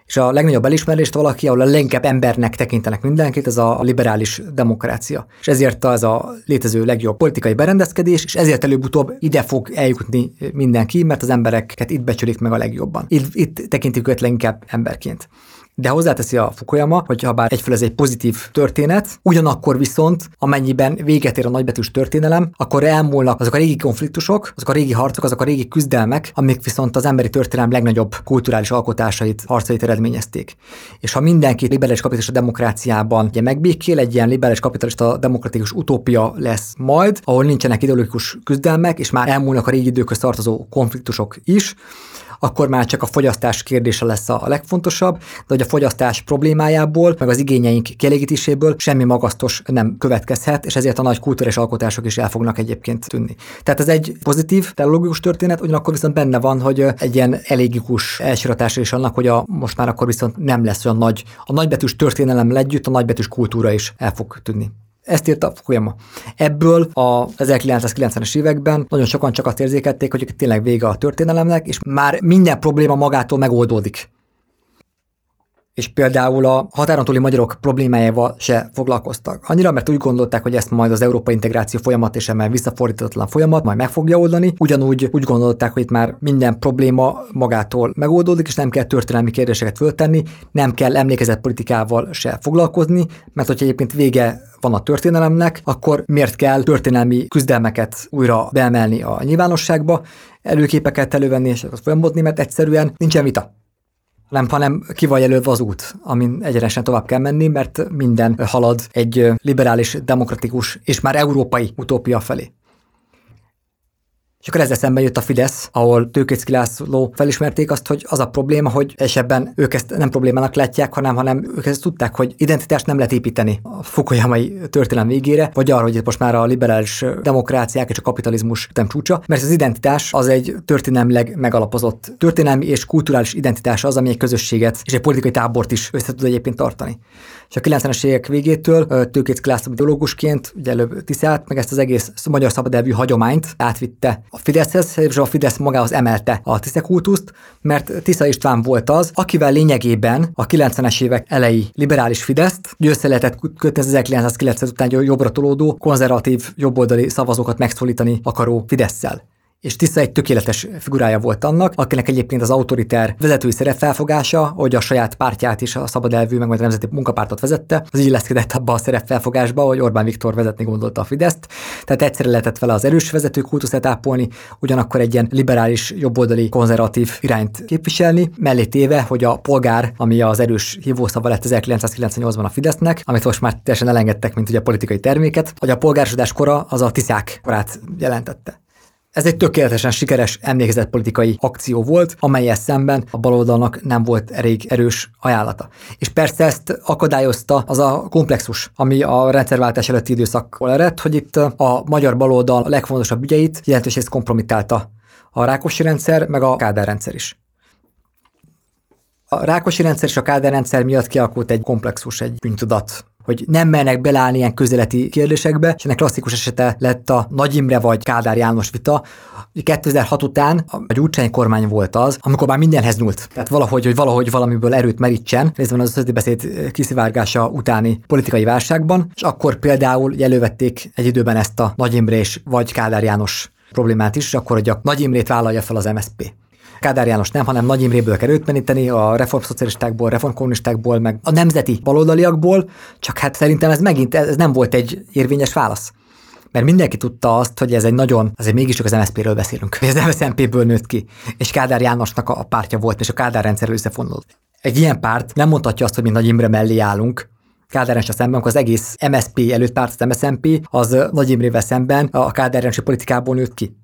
És a legnagyobb elismerést valaki, ahol a leginkább embernek tekintenek mindenkit, ez a liberális demokrácia. És ezért az a létező legjobb politikai berendezkedés, és ezért előbb-utóbb ide fog eljutni mindenki, mert az embereket itt becsülik meg a legjobban. Itt, itt tekintik őt leginkább emberként. De hozzáteszi a Fukuyama, hogy ha bár egyfelől ez egy pozitív történet, ugyanakkor viszont, amennyiben véget ér a nagybetűs történelem, akkor elmúlnak azok a régi konfliktusok, azok a régi harcok, azok a régi küzdelmek, amik viszont az emberi történelem legnagyobb kulturális alkotásait, harcait eredményezték. És ha mindenki liberális kapitalista demokráciában ugye megbékél, egy ilyen liberális kapitalista demokratikus utópia lesz majd, ahol nincsenek ideológikus küzdelmek, és már elmúlnak a régi időköz tartozó konfliktusok is, akkor már csak a fogyasztás kérdése lesz a legfontosabb, de hogy a fogyasztás problémájából, meg az igényeink kielégítéséből semmi magasztos nem következhet, és ezért a nagy kulturális alkotások is el fognak egyébként tűnni. Tehát ez egy pozitív, teológikus történet, ugyanakkor viszont benne van, hogy egy ilyen elégikus elsiratása is annak, hogy a, most már akkor viszont nem lesz olyan nagy, a nagybetűs történelem együtt a nagybetűs kultúra is el fog tűnni. Ezt írta Fukuyama. Ebből a 1990-es években nagyon sokan csak azt érzékelték, hogy tényleg vége a történelemnek, és már minden probléma magától megoldódik és például a határon túli magyarok problémájával se foglalkoztak. Annyira, mert úgy gondolták, hogy ezt majd az európai integráció folyamat és emel visszafordítatlan folyamat majd meg fogja oldani. Ugyanúgy úgy gondolták, hogy itt már minden probléma magától megoldódik, és nem kell történelmi kérdéseket föltenni, nem kell emlékezett politikával se foglalkozni, mert hogyha egyébként vége van a történelemnek, akkor miért kell történelmi küzdelmeket újra beemelni a nyilvánosságba, előképeket elővenni és folyamodni, mert egyszerűen nincsen vita nem, hanem ki van jelölve az út, amin egyenesen tovább kell menni, mert minden halad egy liberális, demokratikus és már európai utópia felé. És akkor ezzel szemben jött a Fidesz, ahol Tőkécki László felismerték azt, hogy az a probléma, hogy esetben ők ezt nem problémának látják, hanem, hanem ők ezt tudták, hogy identitást nem lehet építeni a Fukuyamai történelem végére, vagy arra, hogy most már a liberális demokráciák és a kapitalizmus nem csúcsa, mert az identitás az egy történelmileg megalapozott történelmi és kulturális identitás az, ami egy közösséget és egy politikai tábort is össze tud egyébként tartani. És a 90-es évek végétől Tőkécki László ideológusként, ugye előbb Tiszát, meg ezt az egész magyar szabadelvű hagyományt átvitte a Fideszhez, és a Fidesz magához emelte a Tisza kultuszt, mert Tisza István volt az, akivel lényegében a 90-es évek elejé liberális Fideszt össze lehetett kötni az 1990 után jobbra tolódó, konzervatív, jobboldali szavazókat megszólítani akaró Fideszsel és Tisza egy tökéletes figurája volt annak, akinek egyébként az autoriter vezetői szerepfelfogása, hogy a saját pártját is a szabad elvű, meg majd a nemzeti munkapártot vezette, az így illeszkedett abba a szerepfelfogásba, hogy Orbán Viktor vezetni gondolta a Fideszt. Tehát egyszerre lehetett vele az erős vezető kultuszát ápolni, ugyanakkor egy ilyen liberális, jobboldali, konzervatív irányt képviselni, mellé téve, hogy a polgár, ami az erős hívószava lett 1998-ban a Fidesznek, amit most már teljesen elengedtek, mint ugye a politikai terméket, hogy a polgárosodás kora az a tiszák korát jelentette. Ez egy tökéletesen sikeres emlékezetpolitikai akció volt, amelyel szemben a baloldalnak nem volt elég erős ajánlata. És persze ezt akadályozta az a komplexus, ami a rendszerváltás előtti időszakkor eredt, hogy itt a magyar baloldal a legfontosabb ügyeit jelentős részt kompromittálta a Rákosi rendszer, meg a Kádár rendszer is. A Rákosi rendszer és a Kádár rendszer miatt kialakult egy komplexus, egy bűntudat hogy nem mernek belállni ilyen közeleti kérdésekbe, és ennek klasszikus esete lett a Nagy Imre vagy Kádár János vita. 2006 után a Gyurcsány kormány volt az, amikor már mindenhez nyúlt. Tehát valahogy, hogy valahogy valamiből erőt merítsen, részben az beszéd kiszivárgása utáni politikai válságban, és akkor például elővették egy időben ezt a Nagy Imre és vagy Kádár János problémát is, és akkor, hogy a Nagy Imrét vállalja fel az MSZP. Kádár János nem, hanem Nagy Imréből kell őt meníteni, a reformszocialistákból, reformkommunistákból, meg a nemzeti baloldaliakból, csak hát szerintem ez megint ez nem volt egy érvényes válasz. Mert mindenki tudta azt, hogy ez egy nagyon, azért mégiscsak az MSZP-ről beszélünk, ez az MSZP-ből nőtt ki, és Kádár Jánosnak a pártja volt, és a Kádár rendszer összefonult. Egy ilyen párt nem mondhatja azt, hogy mi Nagy Imre mellé állunk, Kádár szemben, amikor az egész MSP előtt párt, az MSZNP, az Nagy Imrével szemben a Kádár politikából nőtt ki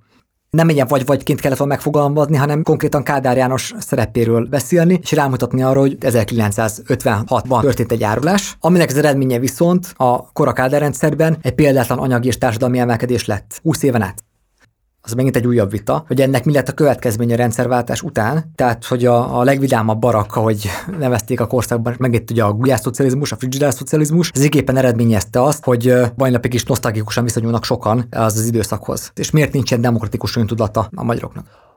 nem ilyen vagy-vagyként kellett volna megfogalmazni, hanem konkrétan Kádár János szerepéről beszélni, és rámutatni arra, hogy 1956-ban történt egy árulás, aminek az eredménye viszont a kora Kádár rendszerben egy példátlan anyagi és társadalmi emelkedés lett 20 éven át az megint egy újabb vita, hogy ennek mi lett a következménye a rendszerváltás után, tehát hogy a, a legvidámabb barak, ahogy nevezték a korszakban, megint ugye a gulyás szocializmus, a frigider szocializmus, ez éppen eredményezte azt, hogy bajnapig is nosztalgikusan viszonyulnak sokan az az időszakhoz. És miért nincsen demokratikus öntudata a magyaroknak?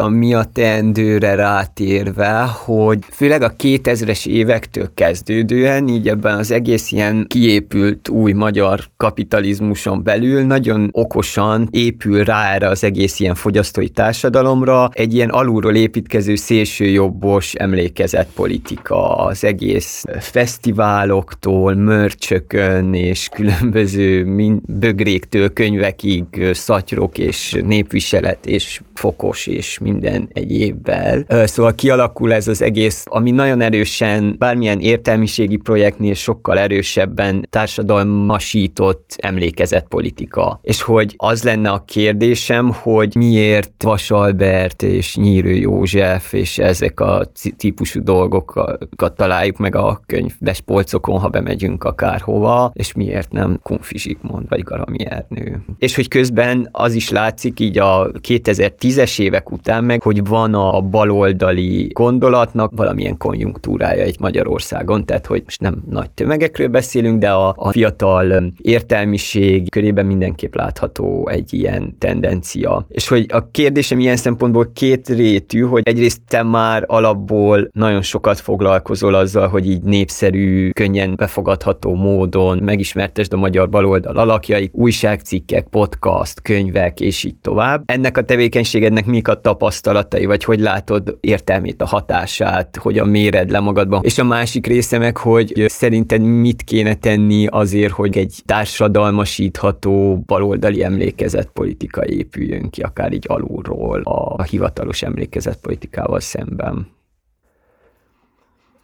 Mi a teendőre rátérve, hogy főleg a 2000-es évektől kezdődően, így ebben az egész ilyen kiépült új magyar kapitalizmuson belül nagyon okosan épül rá erre az egész ilyen fogyasztói társadalomra egy ilyen alulról építkező szélsőjobbos emlékezetpolitika az egész fesztiváloktól, mörcsökön és különböző bögréktől könyvekig szatyrok és népviselet és fokos és minden egyébben. Szóval kialakul ez az egész, ami nagyon erősen bármilyen értelmiségi projektnél sokkal erősebben társadalmasított emlékezetpolitika. És hogy az lenne a kérdésem, hogy miért Vasalbert és Nyírő József és ezek a típusú dolgokat találjuk meg a könyvdes polcokon, ha bemegyünk akárhova, és miért nem Kunfi Zsigmond vagy Garami Ernő. És hogy közben az is látszik így a 2010-es évek után, aztán meg, hogy van a baloldali gondolatnak valamilyen konjunktúrája egy Magyarországon, tehát hogy most nem nagy tömegekről beszélünk, de a, a fiatal értelmiség körében mindenképp látható egy ilyen tendencia. És hogy a kérdésem ilyen szempontból két rétű, hogy egyrészt te már alapból nagyon sokat foglalkozol azzal, hogy így népszerű, könnyen befogadható módon megismertesd a magyar baloldal alakjait, újságcikkek, podcast, könyvek, és így tovább. Ennek a tevékenységednek mik a tapasztalatai, vagy hogy látod értelmét, a hatását, hogyan méred le magadban. És a másik része meg, hogy szerinted mit kéne tenni azért, hogy egy társadalmasítható baloldali emlékezetpolitika épüljön ki, akár így alulról a, hivatalos emlékezetpolitikával szemben.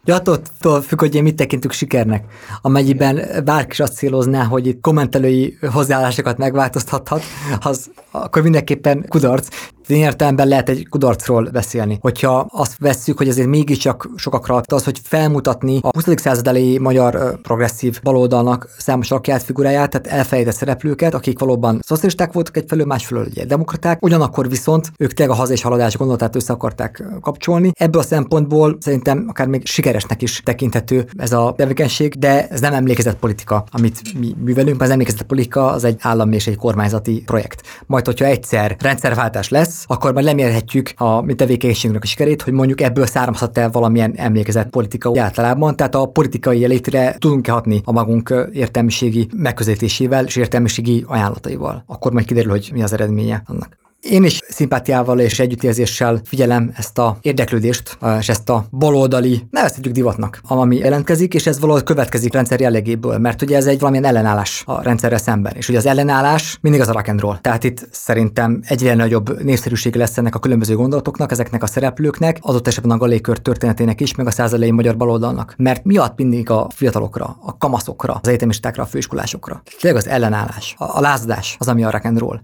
De attól függ, hogy mit tekintünk sikernek. Amennyiben bárki is azt célozná, hogy itt kommentelői hozzáállásokat megváltoztathat, az akkor mindenképpen kudarc. Én értelemben lehet egy kudarcról beszélni. Hogyha azt vesszük, hogy azért mégiscsak sokakra az, hogy felmutatni a 20. század elejé magyar progresszív baloldalnak számos alakját, figuráját, tehát elfelejtett szereplőket, akik valóban szocialisták voltak egyfelől, másfelől ugye demokraták, ugyanakkor viszont ők tényleg a haza és haladás gondolatát össze akarták kapcsolni. Ebből a szempontból szerintem akár még sikeresnek is tekinthető ez a tevékenység, de ez nem emlékezett politika, amit mi művelünk, mert az emlékezett politika az egy állami és egy kormányzati projekt. Majd, hogyha egyszer rendszerváltás lesz, lesz, akkor már lemérhetjük a mi tevékenységünknek a sikerét, hogy mondjuk ebből származhat el valamilyen emlékezett politika általában. Tehát a politikai létre tudunk-e hatni a magunk értelmiségi megközelítésével és értelmiségi ajánlataival. Akkor majd kiderül, hogy mi az eredménye annak. Én is szimpátiával és együttérzéssel figyelem ezt a érdeklődést, és ezt a baloldali, nevezhetjük divatnak, ami jelentkezik, és ez valahogy következik rendszer jellegéből, mert ugye ez egy valamilyen ellenállás a rendszerre szemben. És ugye az ellenállás mindig az a rock and roll. Tehát itt szerintem egyre nagyobb népszerűség lesz ennek a különböző gondolatoknak, ezeknek a szereplőknek, adott esetben a galékör történetének is, meg a százalai magyar baloldalnak. Mert miatt mindig a fiatalokra, a kamaszokra, az egyetemistákra, a főiskolásokra. Tényleg az ellenállás, a, a lázadás az, ami a rock and roll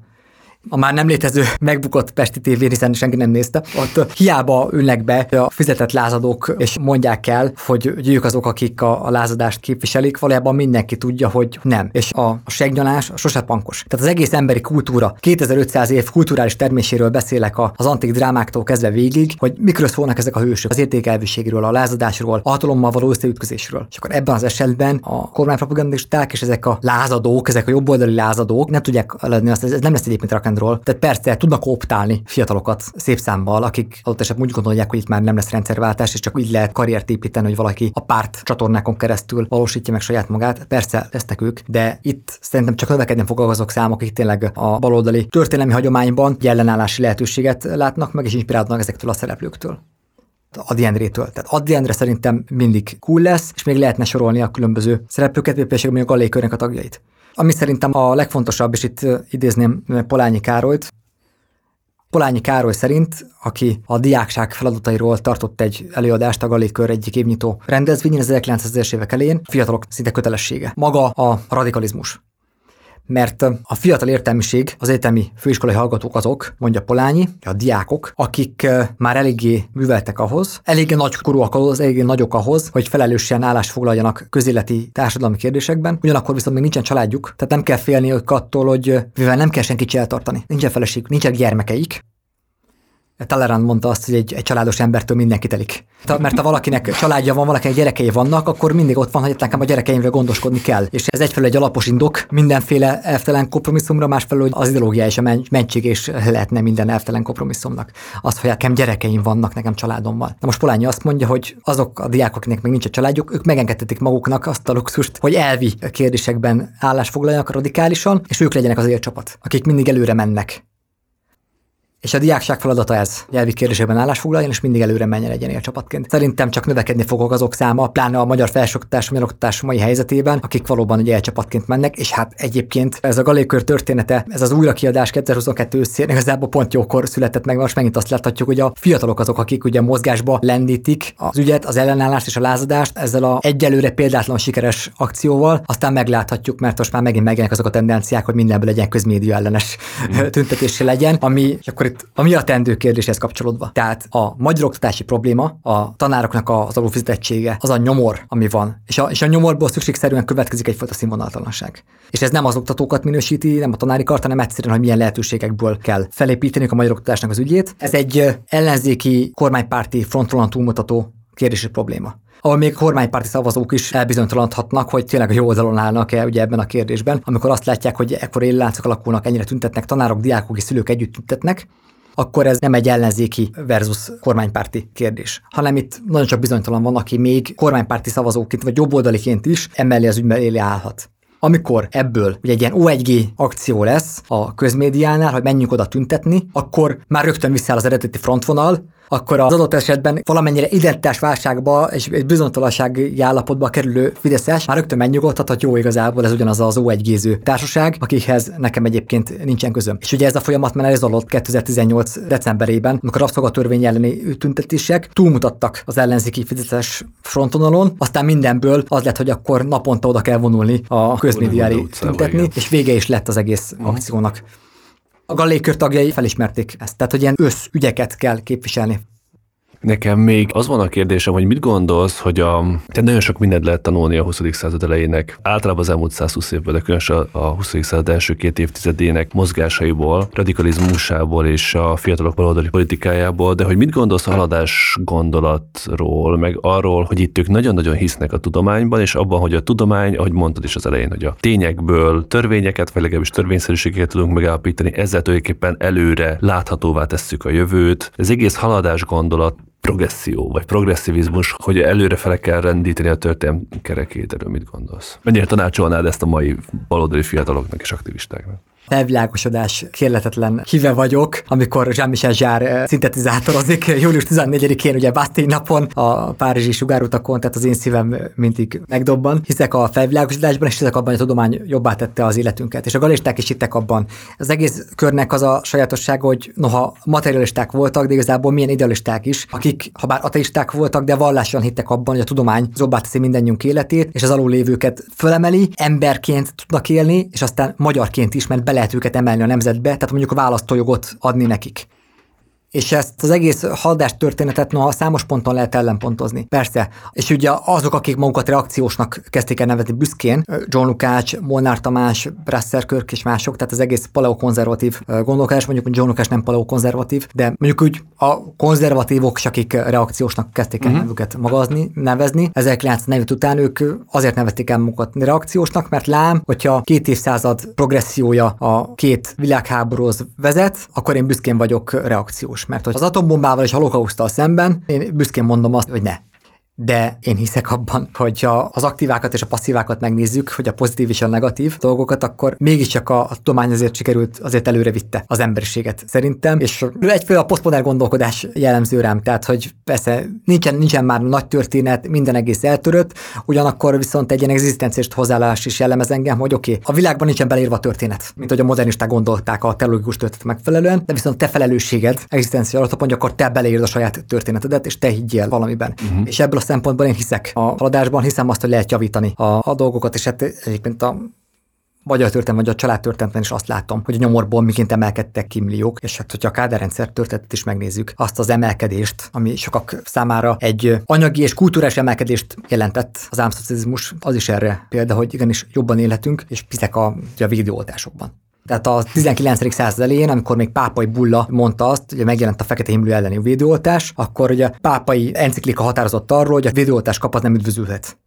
a már nem létező megbukott Pesti tévén, hiszen senki nem nézte, ott hiába ülnek be a fizetett lázadók, és mondják el, hogy ők azok, akik a, a lázadást képviselik, valójában mindenki tudja, hogy nem. És a, segnyalás sose pankos. Tehát az egész emberi kultúra, 2500 év kulturális terméséről beszélek az antik drámáktól kezdve végig, hogy mikről szólnak ezek a hősök, az értékelviségről, a lázadásról, a hatalommal való összeütközésről. És akkor ebben az esetben a kormánypropagandisták és ezek a lázadók, ezek a jobboldali lázadók nem tudják lenni azt, ez nem lesz egyébként rock'n'roll. Tehát persze tudnak optálni fiatalokat szép számmal, akik adott esetben úgy gondolják, hogy itt már nem lesz rendszerváltás, és csak így lehet karriert építeni, hogy valaki a párt csatornákon keresztül valósítja meg saját magát. Persze lesznek ők, de itt szerintem csak növekedni fog azok számok, akik tényleg a baloldali történelmi hagyományban ellenállási lehetőséget látnak meg, és inspirálnak ezektől a szereplőktől. Adi Endrétől. Tehát Adi Endre szerintem mindig cool lesz, és még lehetne sorolni a különböző szereplőket, például a Gallékörnek a tagjait. Ami szerintem a legfontosabb, és itt idézném Polányi Károlyt, Polányi Károly szerint, aki a diákság feladatairól tartott egy előadást a Galékör egyik évnyitó rendezvényén az 1900-es évek elején, fiatalok szinte kötelessége. Maga a radikalizmus mert a fiatal értelmiség, az egyetemi főiskolai hallgatók azok, mondja Polányi, a diákok, akik már eléggé műveltek ahhoz, eléggé nagykorúak ahhoz, eléggé nagyok ahhoz, hogy felelősen állást foglaljanak közéleti társadalmi kérdésekben, ugyanakkor viszont még nincsen családjuk, tehát nem kell félni ők attól, hogy mivel nem kell senkit eltartani, nincsen feleség, nincsen gyermekeik, Talleyrand mondta azt, hogy egy, egy családos embertől mindenki telik. Mert ha valakinek családja van, valakinek gyerekei vannak, akkor mindig ott van, hogy nekem a gyerekeimről gondoskodni kell. És ez egyfelől egy alapos indok mindenféle elvtelen kompromisszumra, másfelől az ideológia és a mentség és lehetne minden elvtelen kompromisszumnak. Az, hogy nekem gyerekeim vannak, nekem családom van. Na most Polányi azt mondja, hogy azok a diákok, akiknek még nincs a családjuk, ők megengedhetik maguknak azt a luxust, hogy elvi kérdésekben állásfoglaljanak radikálisan, és ők legyenek az élcsapat, akik mindig előre mennek. És a diákság feladata ez, nyelvi kérdésekben állásfoglaljon, és mindig előre menjen legyen ilyen csapatként. Szerintem csak növekedni fogok azok száma, pláne a magyar felsőoktatás, magyar oktatás mai helyzetében, akik valóban ugye csapatként mennek, és hát egyébként ez a galékör története, ez az újrakiadás 2022 őszén igazából pont jókor született meg, most megint azt láthatjuk, hogy a fiatalok azok, akik ugye mozgásba lendítik az ügyet, az ellenállást és a lázadást ezzel a egyelőre példátlan sikeres akcióval, aztán megláthatjuk, mert most már megint megjelennek azok a tendenciák, hogy mindenből legyen közmédia ellenes mm. tüntetése legyen, ami akkor itt a mi a tendő kérdéshez kapcsolódva. Tehát a magyar oktatási probléma, a tanároknak az alulfizetettsége, az a nyomor, ami van. És a, és a nyomorból szükségszerűen következik egyfajta színvonaltalanság. És ez nem az oktatókat minősíti, nem a tanári kart, hanem egyszerűen, hogy milyen lehetőségekből kell felépíteni a magyar oktatásnak az ügyét. Ez egy ellenzéki kormánypárti frontvonalon túlmutató kérdési probléma ahol még kormánypárti szavazók is elbizonytalanodhatnak, hogy tényleg a jó oldalon állnak-e ugye ebben a kérdésben, amikor azt látják, hogy ekkor élláncok alakulnak, ennyire tüntetnek, tanárok, diákok és szülők együtt tüntetnek, akkor ez nem egy ellenzéki versus kormánypárti kérdés, hanem itt nagyon csak bizonytalan van, aki még kormánypárti szavazóként vagy jobboldaliként is emellé az ügyben élé állhat. Amikor ebből ugye egy ilyen O1G akció lesz a közmédiánál, hogy menjünk oda tüntetni, akkor már rögtön visszáll az eredeti frontvonal, akkor az adott esetben valamennyire identitás válságba és egy bizonytalansági állapotba kerülő Fideszes már rögtön megnyugodhat, hogy jó igazából ez ugyanaz az O1 géző társaság, akikhez nekem egyébként nincsen közöm. És ugye ez a folyamat már elzalott 2018 decemberében, amikor a rabszolgatörvény elleni tüntetések túlmutattak az ellenzéki Fideszes frontonalon, aztán mindenből az lett, hogy akkor naponta oda kell vonulni a közmédiári tüntetni, és vége is lett az egész uh-huh. akciónak. A gallékör tagjai felismerték ezt, tehát hogy ilyen összügyeket kell képviselni. Nekem még az van a kérdésem, hogy mit gondolsz, hogy a, te nagyon sok mindent lehet tanulni a 20. század elejének, általában az elmúlt 120 évből, de különösen a 20. század első két évtizedének mozgásaiból, radikalizmusából és a fiatalok baloldali politikájából, de hogy mit gondolsz a haladás gondolatról, meg arról, hogy itt ők nagyon-nagyon hisznek a tudományban, és abban, hogy a tudomány, ahogy mondtad is az elején, hogy a tényekből törvényeket, vagy legalábbis törvényszerűségeket tudunk megállapítani, ezzel tulajdonképpen előre láthatóvá tesszük a jövőt. Ez egész haladás gondolat progresszió, vagy progresszivizmus, hogy előre fele kell rendíteni a történelm kerekét, erről mit gondolsz? Mennyire tanácsolnád ezt a mai baloldali fiataloknak és aktivistáknak? Felvilágosodás kérletetlen híve vagyok, amikor Jean-Michel Jarre eh, szintetizátorozik július 14-én, ugye Bastille napon a párizsi sugárutakon, tehát az én szívem mindig megdobban. Hiszek a felvilágosodásban, és hiszek abban, hogy a tudomány jobbá tette az életünket. És a galisták is hittek abban. Az egész körnek az a sajátossága, hogy noha materialisták voltak, de igazából milyen idealisták is, akik, ha bár ateisták voltak, de vallásan hittek abban, hogy a tudomány jobbá teszi mindannyiunk életét, és az alulévőket fölemeli, emberként tudnak élni, és aztán magyarként is, mert be lehet őket emelni a nemzetbe, tehát mondjuk a választójogot adni nekik. És ezt az egész haladás történetet noha számos ponton lehet ellenpontozni. Persze. És ugye azok, akik magukat reakciósnak kezdték el nevezni büszkén, John Lukács, Molnár Tamás, Brasser Körk és mások, tehát az egész paleokonzervatív gondolkodás, mondjuk John Lukács nem paleokonzervatív, de mondjuk úgy a konzervatívok, akik reakciósnak kezdték el uh-huh. nevüket magazni, nevezni. 1940 után ők azért nevezték el magukat reakciósnak, mert lám, hogyha két évszázad progressziója a két világháborúhoz vezet, akkor én büszkén vagyok reakciós mert hogy az atombombával és holokausztal szemben én büszkén mondom azt, hogy ne. De én hiszek abban, hogy ha az aktívákat és a passzívákat megnézzük, hogy a pozitív és a negatív dolgokat, akkor mégiscsak a, a tudomány azért sikerült, azért előre vitte az emberiséget szerintem. És egyféle a posztmodern gondolkodás jellemző rám, tehát hogy persze nincsen, nincsen már nagy történet, minden egész eltörött, ugyanakkor viszont egy ilyen egzisztenciális hozzáállás is jellemez engem, hogy oké, okay, a világban nincsen beleírva történet, mint hogy a modernisták gondolták a teológikus történet megfelelően, de viszont te felelősséged egzisztencia alapon, akkor te beleírd a saját történetedet, és te higgyél valamiben. Uh-huh. És ebből a szempontból én hiszek a haladásban, hiszem azt, hogy lehet javítani a, a dolgokat, és hát egyébként a magyar történet, vagy a családtörténetben is azt látom, hogy a nyomorból miként emelkedtek ki milliók, és hát, hogyha a kádárrendszer történetet is megnézzük, azt az emelkedést, ami sokak számára egy anyagi és kulturális emelkedést jelentett az ámszocializmus, az is erre példa, hogy igenis jobban élhetünk, és piszek a, a videóoltásokban. Tehát a 19. század elején, amikor még pápai bulla mondta azt, hogy megjelent a fekete himlő elleni védőoltás, akkor ugye a pápai enciklika határozott arról, hogy a védőoltás kapat nem üdvözülhet.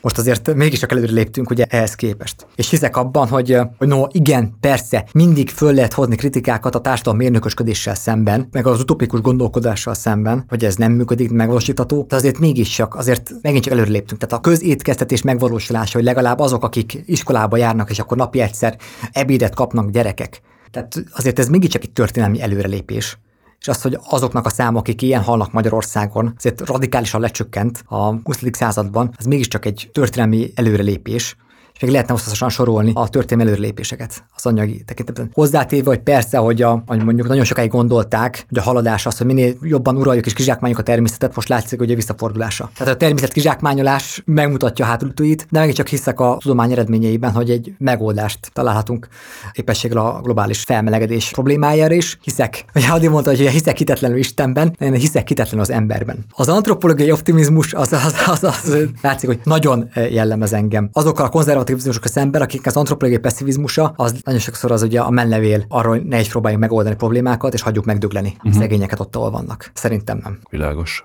Most azért mégis csak előre léptünk ugye ehhez képest. És hiszek abban, hogy, hogy no, igen, persze, mindig föl lehet hozni kritikákat a társadalom mérnökösködéssel szemben, meg az utopikus gondolkodással szemben, hogy ez nem működik, megvalósítható, de azért mégis csak, azért megint csak előre léptünk. Tehát a közétkeztetés megvalósulása, hogy legalább azok, akik iskolába járnak, és akkor napi egyszer ebédet kapnak gyerekek. Tehát azért ez mégiscsak egy történelmi előrelépés és az, hogy azoknak a számok, akik ilyen halnak Magyarországon, azért radikálisan lecsökkent a 20. században, az mégiscsak egy történelmi előrelépés, és még lehetne hosszasan sorolni a történelmi előrelépéseket az anyagi tekintetben. Hozzátéve, hogy persze, hogy, a, hogy mondjuk nagyon sokáig gondolták, hogy a haladás az, hogy minél jobban uraljuk és kizsákmányok a természetet, most látszik, hogy a visszafordulása. Tehát a természet kizsákmányolás megmutatja a hátulütőit, de meg csak hiszek a tudomány eredményeiben, hogy egy megoldást találhatunk épességgel a globális felmelegedés problémájára is. Hiszek, vagy Adi mondta, hogy hiszek hitetlenül Istenben, én hiszek hitetlenül az emberben. Az antropológiai optimizmus az, az, az, az, az látszik, hogy nagyon jellemez engem. Azokkal a konzervatív a szemben, akik az antropológiai pessimizmusa, az nagyon sokszor az ugye a menlevél arról, hogy ne is próbáljunk megoldani problémákat, és hagyjuk megdögleni uh-huh. szegényeket ott, ahol vannak. Szerintem nem. Világos.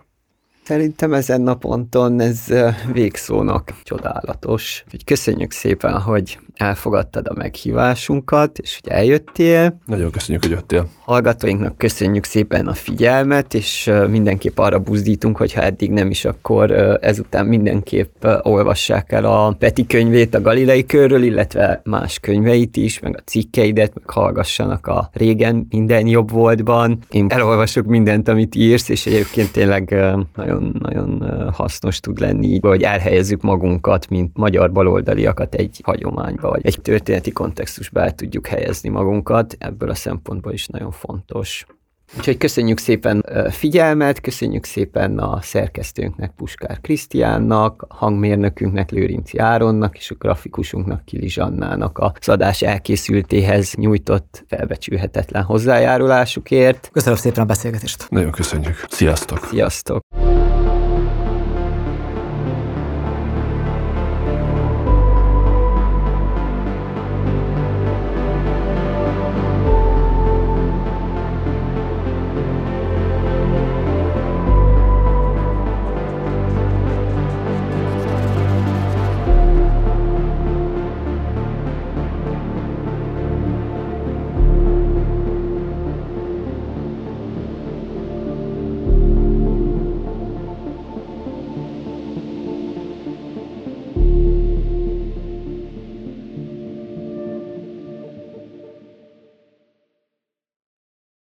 Szerintem ezen a ponton ez végszónak csodálatos. Úgyhogy köszönjük szépen, hogy elfogadtad a meghívásunkat, és hogy eljöttél. Nagyon köszönjük, hogy jöttél. Hallgatóinknak köszönjük szépen a figyelmet, és mindenképp arra buzdítunk, hogy ha eddig nem is, akkor ezután mindenképp olvassák el a Peti könyvét a Galilei körről, illetve más könyveit is, meg a cikkeidet, meg hallgassanak a régen minden jobb voltban. Én elolvasok mindent, amit írsz, és egyébként tényleg nagyon-nagyon hasznos tud lenni, hogy elhelyezzük magunkat, mint magyar baloldaliakat egy hagyományba, vagy egy történeti kontextusba el tudjuk helyezni magunkat. Ebből a szempontból is nagyon fontos. Úgyhogy köszönjük szépen figyelmet, köszönjük szépen a szerkesztőnknek, Puskár Krisztiánnak, a hangmérnökünknek, Lőrinci Áronnak és a grafikusunknak, Kili Zsannának a adás elkészültéhez nyújtott felbecsülhetetlen hozzájárulásukért. Köszönöm szépen a beszélgetést. Nagyon köszönjük. Sziasztok! Sziasztok!